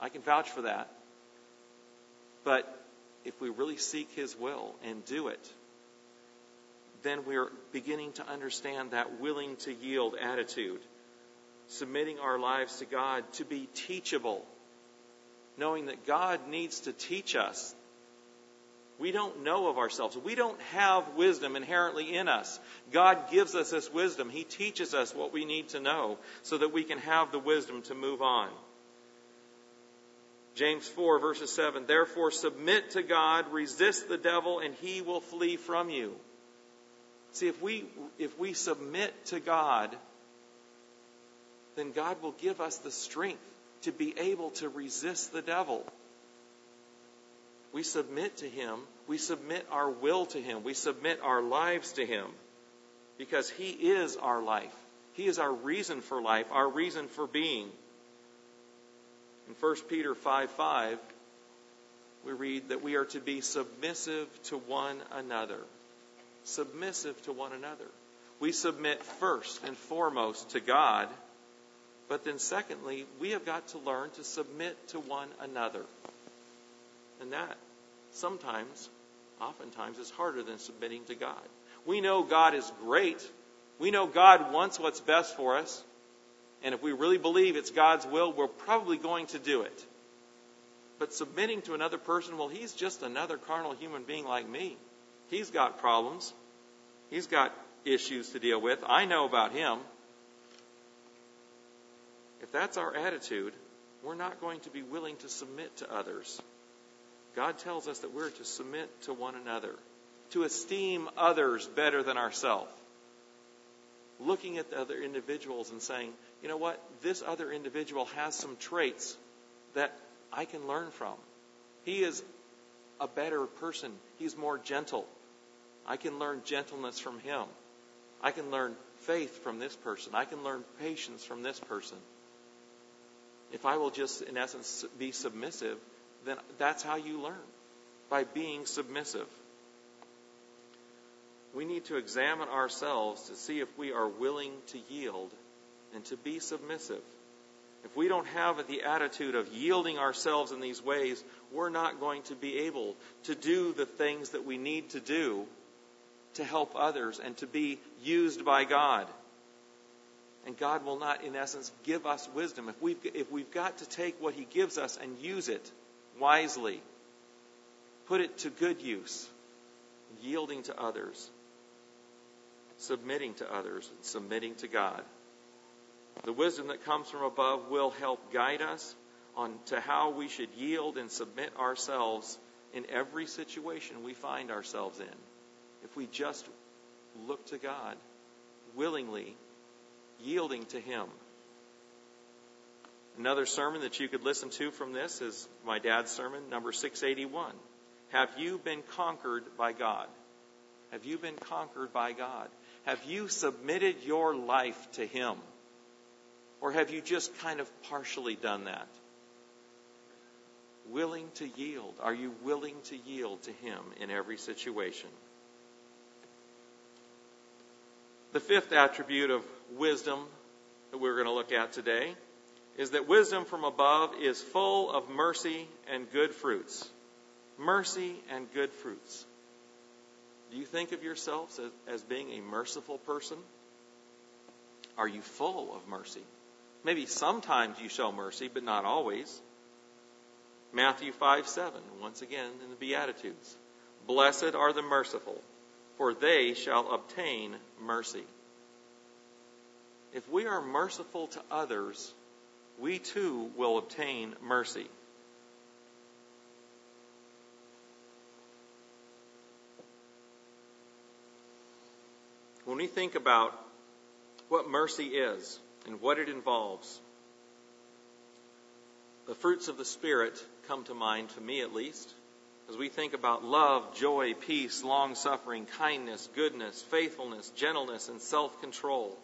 I can vouch for that. But if we really seek His will and do it, then we're beginning to understand that willing to yield attitude, submitting our lives to God to be teachable, knowing that God needs to teach us we don't know of ourselves. We don't have wisdom inherently in us. God gives us this wisdom. He teaches us what we need to know so that we can have the wisdom to move on. James 4, verses 7 Therefore, submit to God, resist the devil, and he will flee from you. See, if we, if we submit to God, then God will give us the strength to be able to resist the devil. We submit to Him. We submit our will to Him. We submit our lives to Him because He is our life. He is our reason for life, our reason for being. In 1 Peter 5 5, we read that we are to be submissive to one another. Submissive to one another. we submit first and foremost to God. But then, secondly, we have got to learn to submit to one another. And that sometimes, oftentimes, is harder than submitting to God. We know God is great. We know God wants what's best for us. And if we really believe it's God's will, we're probably going to do it. But submitting to another person, well, he's just another carnal human being like me. He's got problems. He's got issues to deal with. I know about him. If that's our attitude, we're not going to be willing to submit to others. God tells us that we're to submit to one another, to esteem others better than ourselves. Looking at the other individuals and saying, you know what, this other individual has some traits that I can learn from. He is a better person. He's more gentle. I can learn gentleness from him. I can learn faith from this person. I can learn patience from this person. If I will just, in essence, be submissive, then that's how you learn by being submissive. We need to examine ourselves to see if we are willing to yield and to be submissive. If we don't have the attitude of yielding ourselves in these ways, we're not going to be able to do the things that we need to do to help others and to be used by God. And God will not, in essence, give us wisdom. If we've, if we've got to take what He gives us and use it wisely, put it to good use, yielding to others, submitting to others, and submitting to God. The wisdom that comes from above will help guide us on to how we should yield and submit ourselves in every situation we find ourselves in. If we just look to God willingly, yielding to Him. Another sermon that you could listen to from this is my dad's sermon, number 681. Have you been conquered by God? Have you been conquered by God? Have you submitted your life to Him? Or have you just kind of partially done that? Willing to yield. Are you willing to yield to Him in every situation? The fifth attribute of wisdom that we're going to look at today is that wisdom from above is full of mercy and good fruits. Mercy and good fruits. Do you think of yourselves as, as being a merciful person? Are you full of mercy? Maybe sometimes you show mercy, but not always. Matthew 5 7, once again in the Beatitudes. Blessed are the merciful, for they shall obtain mercy. If we are merciful to others, we too will obtain mercy. When we think about what mercy is and what it involves, the fruits of the Spirit come to mind, to me at least, as we think about love, joy, peace, long suffering, kindness, goodness, faithfulness, gentleness, and self control.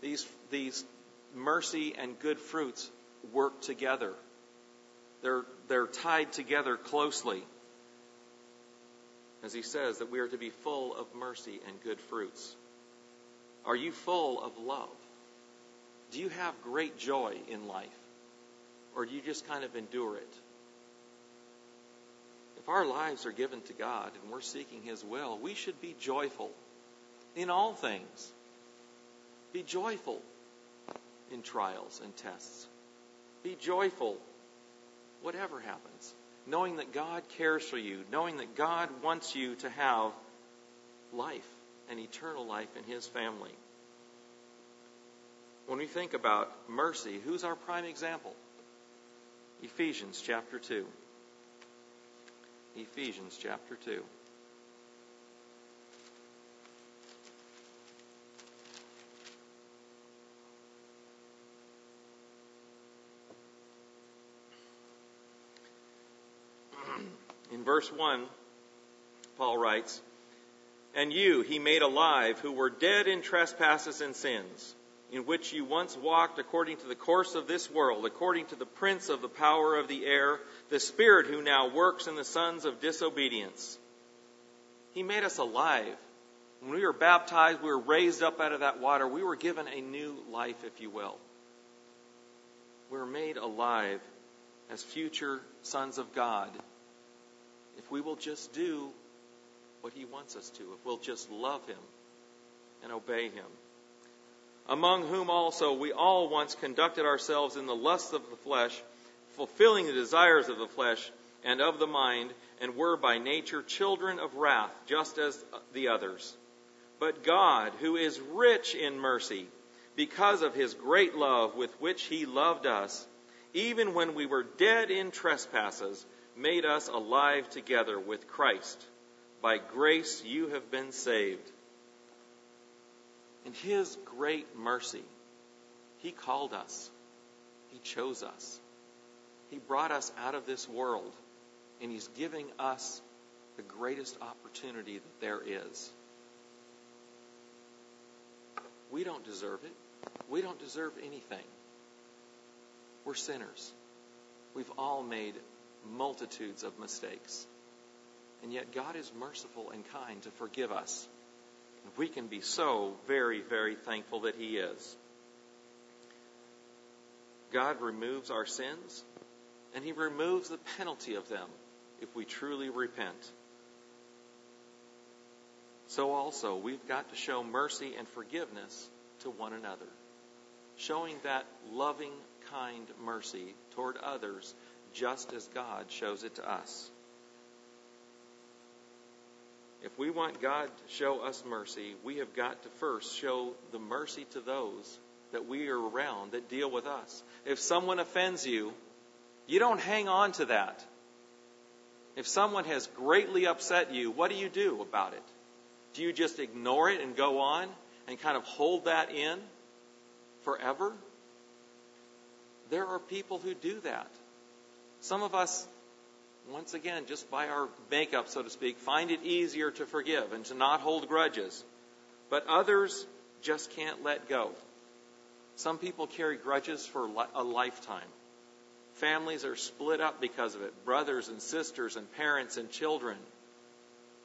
These, these mercy and good fruits work together. They're, they're tied together closely. As he says, that we are to be full of mercy and good fruits. Are you full of love? Do you have great joy in life? Or do you just kind of endure it? If our lives are given to God and we're seeking His will, we should be joyful in all things. Be joyful in trials and tests. Be joyful whatever happens, knowing that God cares for you, knowing that God wants you to have life and eternal life in His family. When we think about mercy, who's our prime example? Ephesians chapter 2. Ephesians chapter 2. Verse 1, Paul writes, And you he made alive who were dead in trespasses and sins, in which you once walked according to the course of this world, according to the prince of the power of the air, the spirit who now works in the sons of disobedience. He made us alive. When we were baptized, we were raised up out of that water. We were given a new life, if you will. We were made alive as future sons of God if we will just do what He wants us to, if we'll just love Him and obey Him. Among whom also we all once conducted ourselves in the lusts of the flesh, fulfilling the desires of the flesh and of the mind, and were by nature children of wrath, just as the others. But God, who is rich in mercy, because of his great love with which he loved us, even when we were dead in trespasses, made us alive together with Christ. By grace you have been saved. In his great mercy, he called us. He chose us. He brought us out of this world, and he's giving us the greatest opportunity that there is. We don't deserve it. We don't deserve anything. We're sinners. We've all made multitudes of mistakes. And yet God is merciful and kind to forgive us. We can be so very, very thankful that He is. God removes our sins, and He removes the penalty of them if we truly repent. So also, we've got to show mercy and forgiveness to one another, showing that loving, kind mercy toward others just as God shows it to us. If we want God to show us mercy, we have got to first show the mercy to those that we are around that deal with us. If someone offends you, you don't hang on to that. If someone has greatly upset you, what do you do about it? Do you just ignore it and go on and kind of hold that in forever? There are people who do that. Some of us, once again, just by our makeup, so to speak, find it easier to forgive and to not hold grudges. But others just can't let go. Some people carry grudges for a lifetime. Families are split up because of it brothers and sisters and parents and children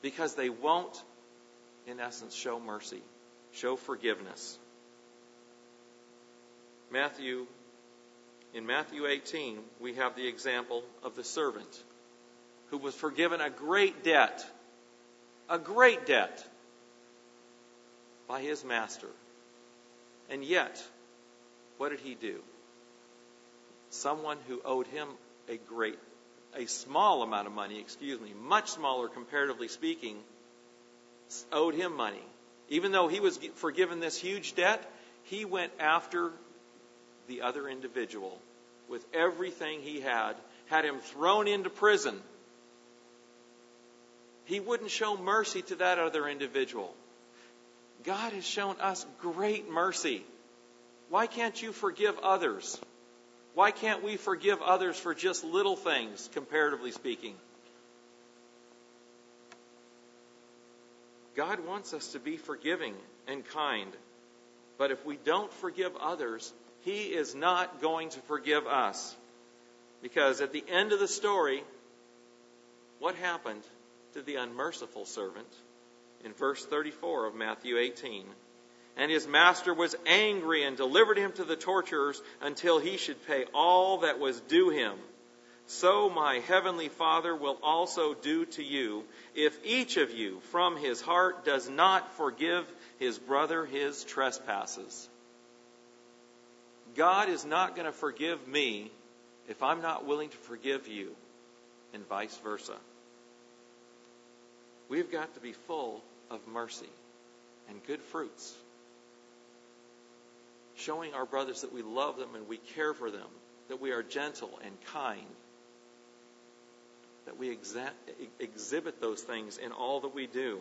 because they won't, in essence, show mercy, show forgiveness. Matthew in Matthew 18, we have the example of the servant who was forgiven a great debt, a great debt by his master. And yet, what did he do? Someone who owed him a great, a small amount of money, excuse me, much smaller comparatively speaking, owed him money. Even though he was forgiven this huge debt, he went after the other individual with everything he had, had him thrown into prison. He wouldn't show mercy to that other individual. God has shown us great mercy. Why can't you forgive others? Why can't we forgive others for just little things, comparatively speaking? God wants us to be forgiving and kind. But if we don't forgive others, he is not going to forgive us. Because at the end of the story, what happened to the unmerciful servant? In verse 34 of Matthew 18. And his master was angry and delivered him to the torturers until he should pay all that was due him. So my heavenly Father will also do to you if each of you from his heart does not forgive his brother his trespasses. God is not going to forgive me if I'm not willing to forgive you, and vice versa. We've got to be full of mercy and good fruits, showing our brothers that we love them and we care for them, that we are gentle and kind, that we exa- exhibit those things in all that we do.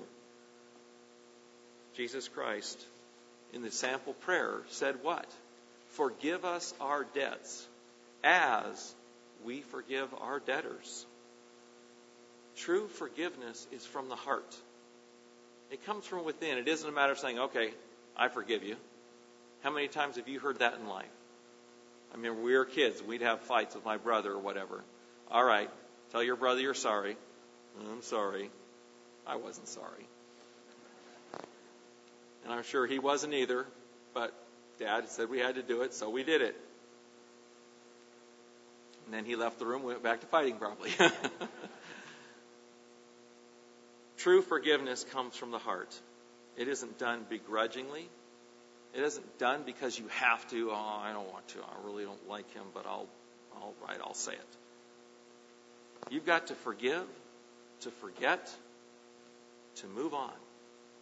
Jesus Christ, in the sample prayer, said what? Forgive us our debts as we forgive our debtors. True forgiveness is from the heart. It comes from within. It isn't a matter of saying, okay, I forgive you. How many times have you heard that in life? I mean, we were kids, we'd have fights with my brother or whatever. All right, tell your brother you're sorry. I'm sorry. I wasn't sorry. And I'm sure he wasn't either, but Dad said we had to do it, so we did it. And then he left the room, went back to fighting probably. True forgiveness comes from the heart. It isn't done begrudgingly. It isn't done because you have to. Oh, I don't want to. I really don't like him, but I'll, all right, I'll say it. You've got to forgive, to forget, to move on,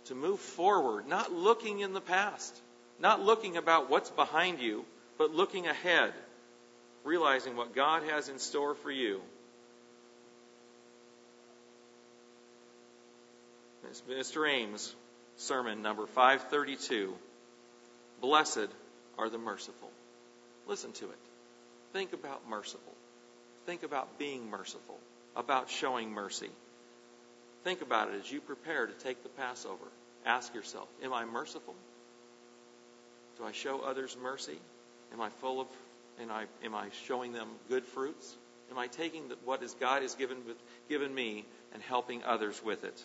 to move forward, not looking in the past, not looking about what's behind you, but looking ahead, realizing what God has in store for you. Mr. Ames, sermon number 532. Blessed are the merciful. Listen to it. Think about merciful. Think about being merciful, about showing mercy. Think about it as you prepare to take the Passover. Ask yourself, am I merciful? Do I show others mercy? Am I full of, am I, am I showing them good fruits? Am I taking the, what is God has given, with, given me and helping others with it?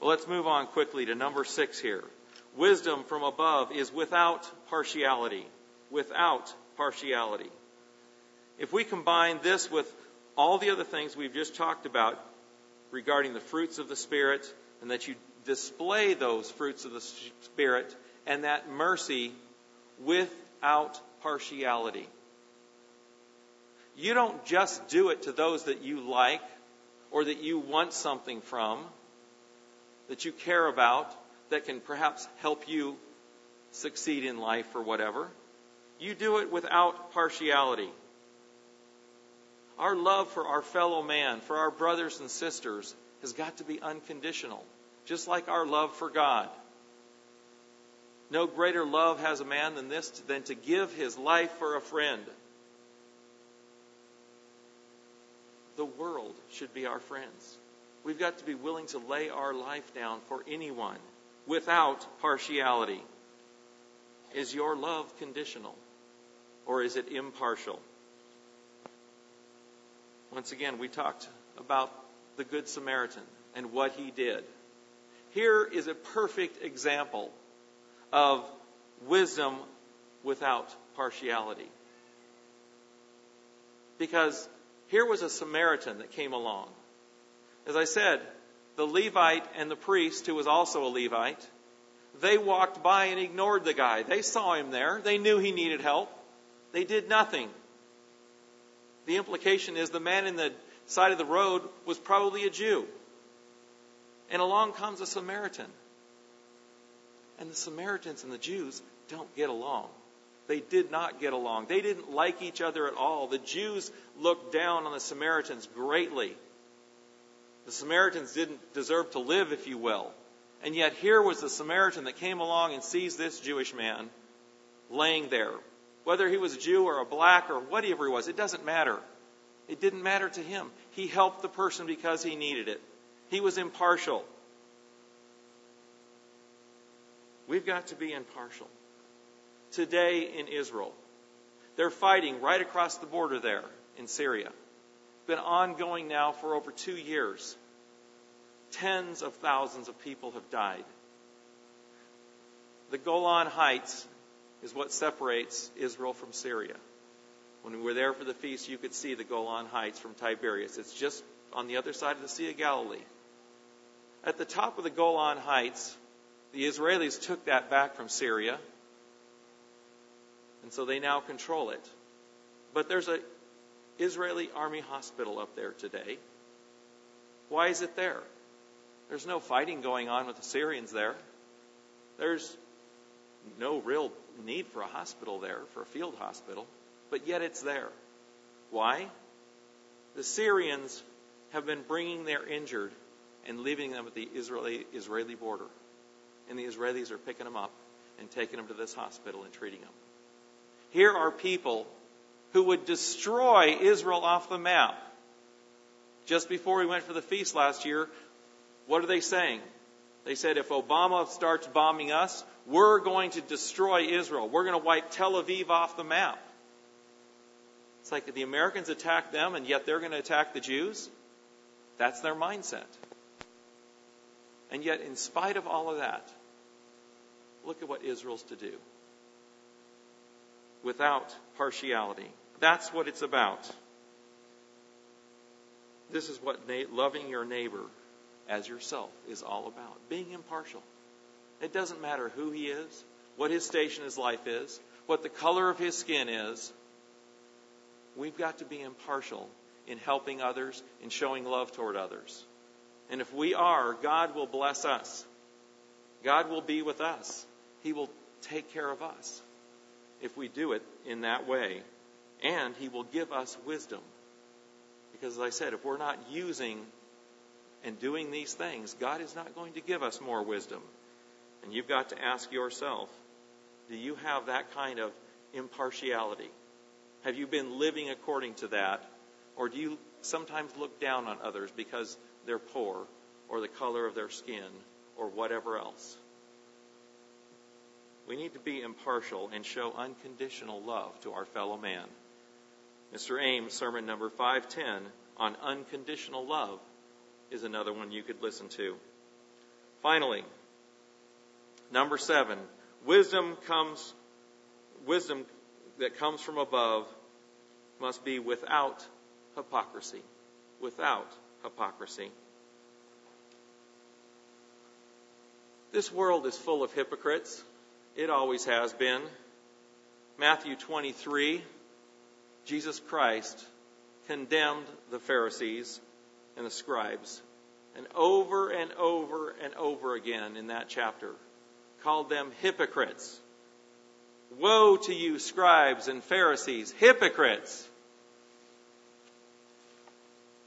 Well, let's move on quickly to number six here. Wisdom from above is without partiality. Without partiality. If we combine this with all the other things we've just talked about regarding the fruits of the Spirit, and that you display those fruits of the Spirit and that mercy without partiality. You don't just do it to those that you like or that you want something from, that you care about, that can perhaps help you succeed in life or whatever. You do it without partiality. Our love for our fellow man, for our brothers and sisters, has got to be unconditional, just like our love for God. No greater love has a man than this than to give his life for a friend. The world should be our friends. We've got to be willing to lay our life down for anyone without partiality. Is your love conditional or is it impartial? Once again, we talked about the Good Samaritan and what he did. Here is a perfect example of wisdom without partiality. Because here was a Samaritan that came along. As I said, the Levite and the priest, who was also a Levite, they walked by and ignored the guy. They saw him there. They knew he needed help. They did nothing. The implication is the man in the side of the road was probably a Jew. And along comes a Samaritan. And the Samaritans and the Jews don't get along. They did not get along. They didn't like each other at all. The Jews looked down on the Samaritans greatly. The Samaritans didn't deserve to live, if you will. And yet here was the Samaritan that came along and sees this Jewish man laying there. Whether he was a Jew or a black or whatever he was, it doesn't matter. It didn't matter to him. He helped the person because he needed it. He was impartial. We've got to be impartial. Today in Israel, they're fighting right across the border there in Syria It's been ongoing now for over two years. Tens of thousands of people have died. The Golan Heights is what separates Israel from Syria. When we were there for the feast, you could see the Golan Heights from Tiberias. It's just on the other side of the Sea of Galilee. At the top of the Golan Heights, the Israelis took that back from Syria, and so they now control it. But there's an Israeli Army Hospital up there today. Why is it there? There's no fighting going on with the Syrians there. There's no real need for a hospital there, for a field hospital, but yet it's there. Why? The Syrians have been bringing their injured and leaving them at the Israeli, Israeli border. And the Israelis are picking them up and taking them to this hospital and treating them. Here are people who would destroy Israel off the map. Just before we went for the feast last year, what are they saying? They said if Obama starts bombing us, we're going to destroy Israel. We're going to wipe Tel Aviv off the map. It's like the Americans attack them and yet they're going to attack the Jews. That's their mindset. And yet, in spite of all of that, look at what Israel's to do. Without partiality. That's what it's about. This is what loving your neighbor as yourself is all about. Being impartial. It doesn't matter who he is, what his station in life is, what the color of his skin is. We've got to be impartial in helping others, in showing love toward others. And if we are, God will bless us. God will be with us. He will take care of us if we do it in that way. And He will give us wisdom. Because, as I said, if we're not using and doing these things, God is not going to give us more wisdom. And you've got to ask yourself do you have that kind of impartiality? Have you been living according to that? Or do you sometimes look down on others because they're poor or the color of their skin or whatever else? We need to be impartial and show unconditional love to our fellow man. Mr. Ames, sermon number 510 on unconditional love is another one you could listen to. Finally, number seven, wisdom comes, wisdom that comes from above must be without hypocrisy. Without hypocrisy. This world is full of hypocrites. It always has been. Matthew 23, Jesus Christ condemned the Pharisees and the scribes. And over and over and over again in that chapter, called them hypocrites. Woe to you, scribes and Pharisees, hypocrites!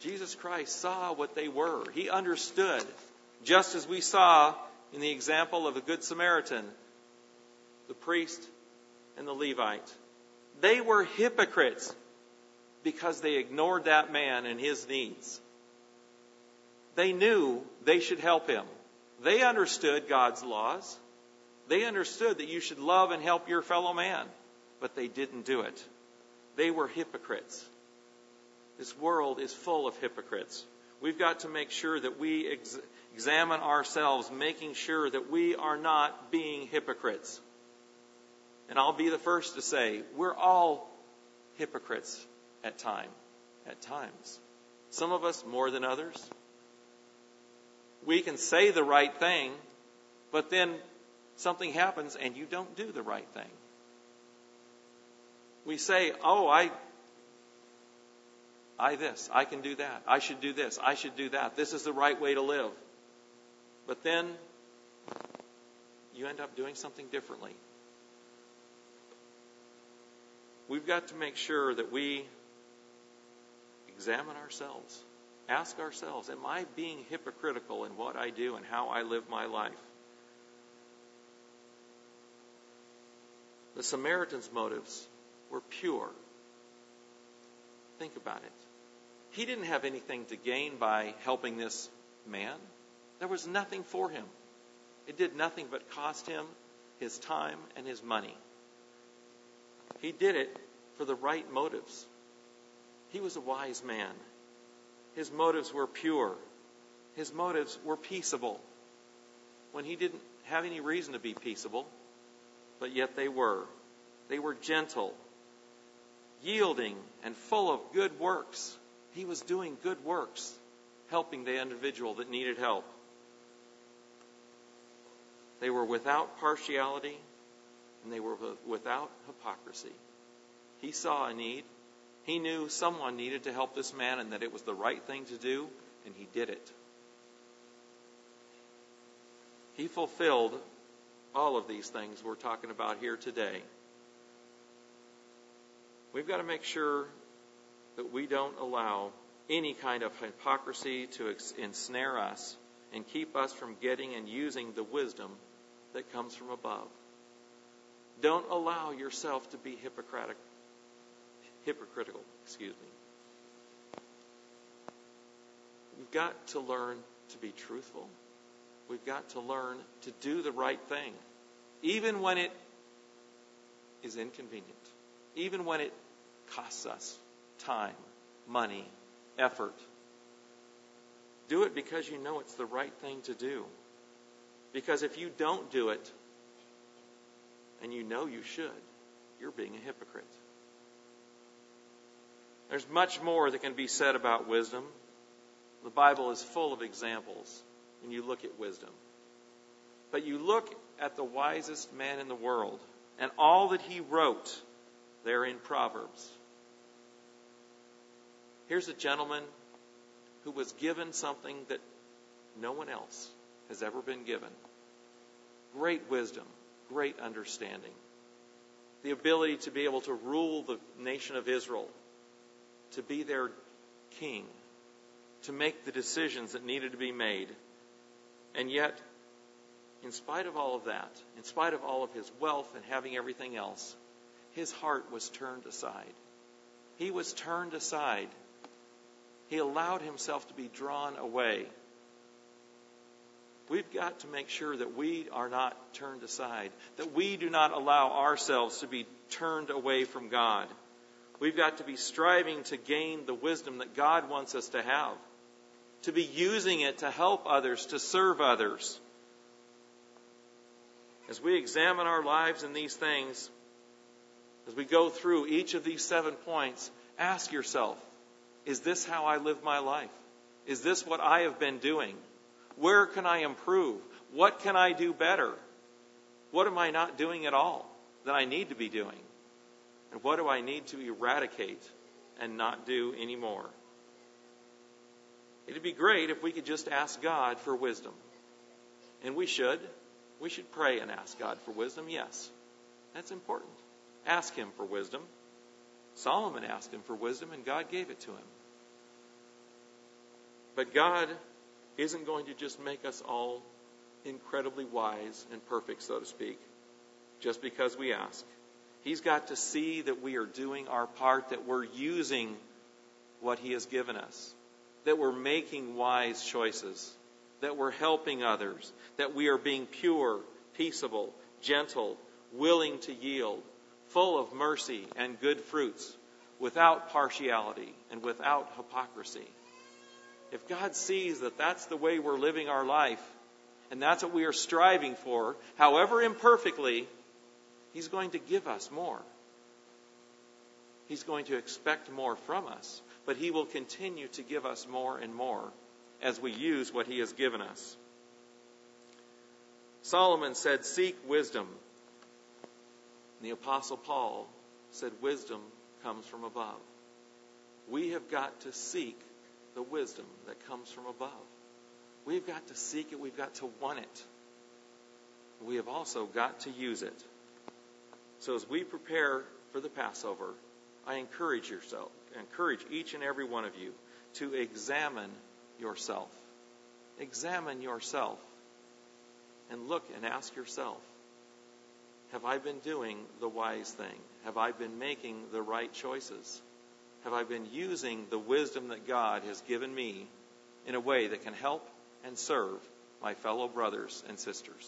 Jesus Christ saw what they were. He understood, just as we saw in the example of the Good Samaritan, the priest and the Levite. They were hypocrites because they ignored that man and his needs. They knew they should help him. They understood God's laws. They understood that you should love and help your fellow man, but they didn't do it. They were hypocrites. This world is full of hypocrites. We've got to make sure that we ex- examine ourselves, making sure that we are not being hypocrites. And I'll be the first to say, we're all hypocrites at time, at times. Some of us more than others. We can say the right thing, but then something happens and you don't do the right thing. We say, "Oh, I I this, I can do that. I should do this. I should do that. This is the right way to live." But then you end up doing something differently. We've got to make sure that we examine ourselves. Ask ourselves, am I being hypocritical in what I do and how I live my life? The Samaritan's motives were pure. Think about it. He didn't have anything to gain by helping this man. There was nothing for him. It did nothing but cost him his time and his money. He did it for the right motives. He was a wise man. His motives were pure. His motives were peaceable. When he didn't have any reason to be peaceable, but yet they were. They were gentle, yielding, and full of good works. He was doing good works, helping the individual that needed help. They were without partiality, and they were without hypocrisy. He saw a need. He knew someone needed to help this man and that it was the right thing to do, and he did it. He fulfilled all of these things we're talking about here today. We've got to make sure that we don't allow any kind of hypocrisy to ensnare us and keep us from getting and using the wisdom that comes from above. Don't allow yourself to be hypocritical hypocritical, excuse me. We've got to learn to be truthful. We've got to learn to do the right thing, even when it is inconvenient, even when it costs us time, money, effort. Do it because you know it's the right thing to do. Because if you don't do it, and you know you should, you're being a hypocrite. There's much more that can be said about wisdom. The Bible is full of examples when you look at wisdom. But you look at the wisest man in the world and all that he wrote there in Proverbs. Here's a gentleman who was given something that no one else has ever been given great wisdom, great understanding, the ability to be able to rule the nation of Israel, to be their king, to make the decisions that needed to be made. And yet, in spite of all of that, in spite of all of his wealth and having everything else, his heart was turned aside. He was turned aside. He allowed himself to be drawn away. We've got to make sure that we are not turned aside, that we do not allow ourselves to be turned away from God. We've got to be striving to gain the wisdom that God wants us to have, to be using it to help others, to serve others. As we examine our lives in these things, as we go through each of these seven points, ask yourself Is this how I live my life? Is this what I have been doing? Where can I improve? What can I do better? What am I not doing at all that I need to be doing? And what do I need to eradicate and not do anymore? It'd be great if we could just ask God for wisdom. And we should. We should pray and ask God for wisdom, yes. That's important. Ask Him for wisdom. Solomon asked Him for wisdom, and God gave it to him. But God isn't going to just make us all incredibly wise and perfect, so to speak, just because we ask. He's got to see that we are doing our part, that we're using what He has given us, that we're making wise choices, that we're helping others, that we are being pure, peaceable, gentle, willing to yield, full of mercy and good fruits, without partiality and without hypocrisy. If God sees that that's the way we're living our life, and that's what we are striving for, however imperfectly, He's going to give us more. He's going to expect more from us, but He will continue to give us more and more as we use what He has given us. Solomon said, Seek wisdom. And the Apostle Paul said, Wisdom comes from above. We have got to seek the wisdom that comes from above. We've got to seek it, we've got to want it. We have also got to use it. So as we prepare for the Passover, I encourage yourself, encourage each and every one of you to examine yourself. Examine yourself and look and ask yourself Have I been doing the wise thing? Have I been making the right choices? Have I been using the wisdom that God has given me in a way that can help and serve my fellow brothers and sisters?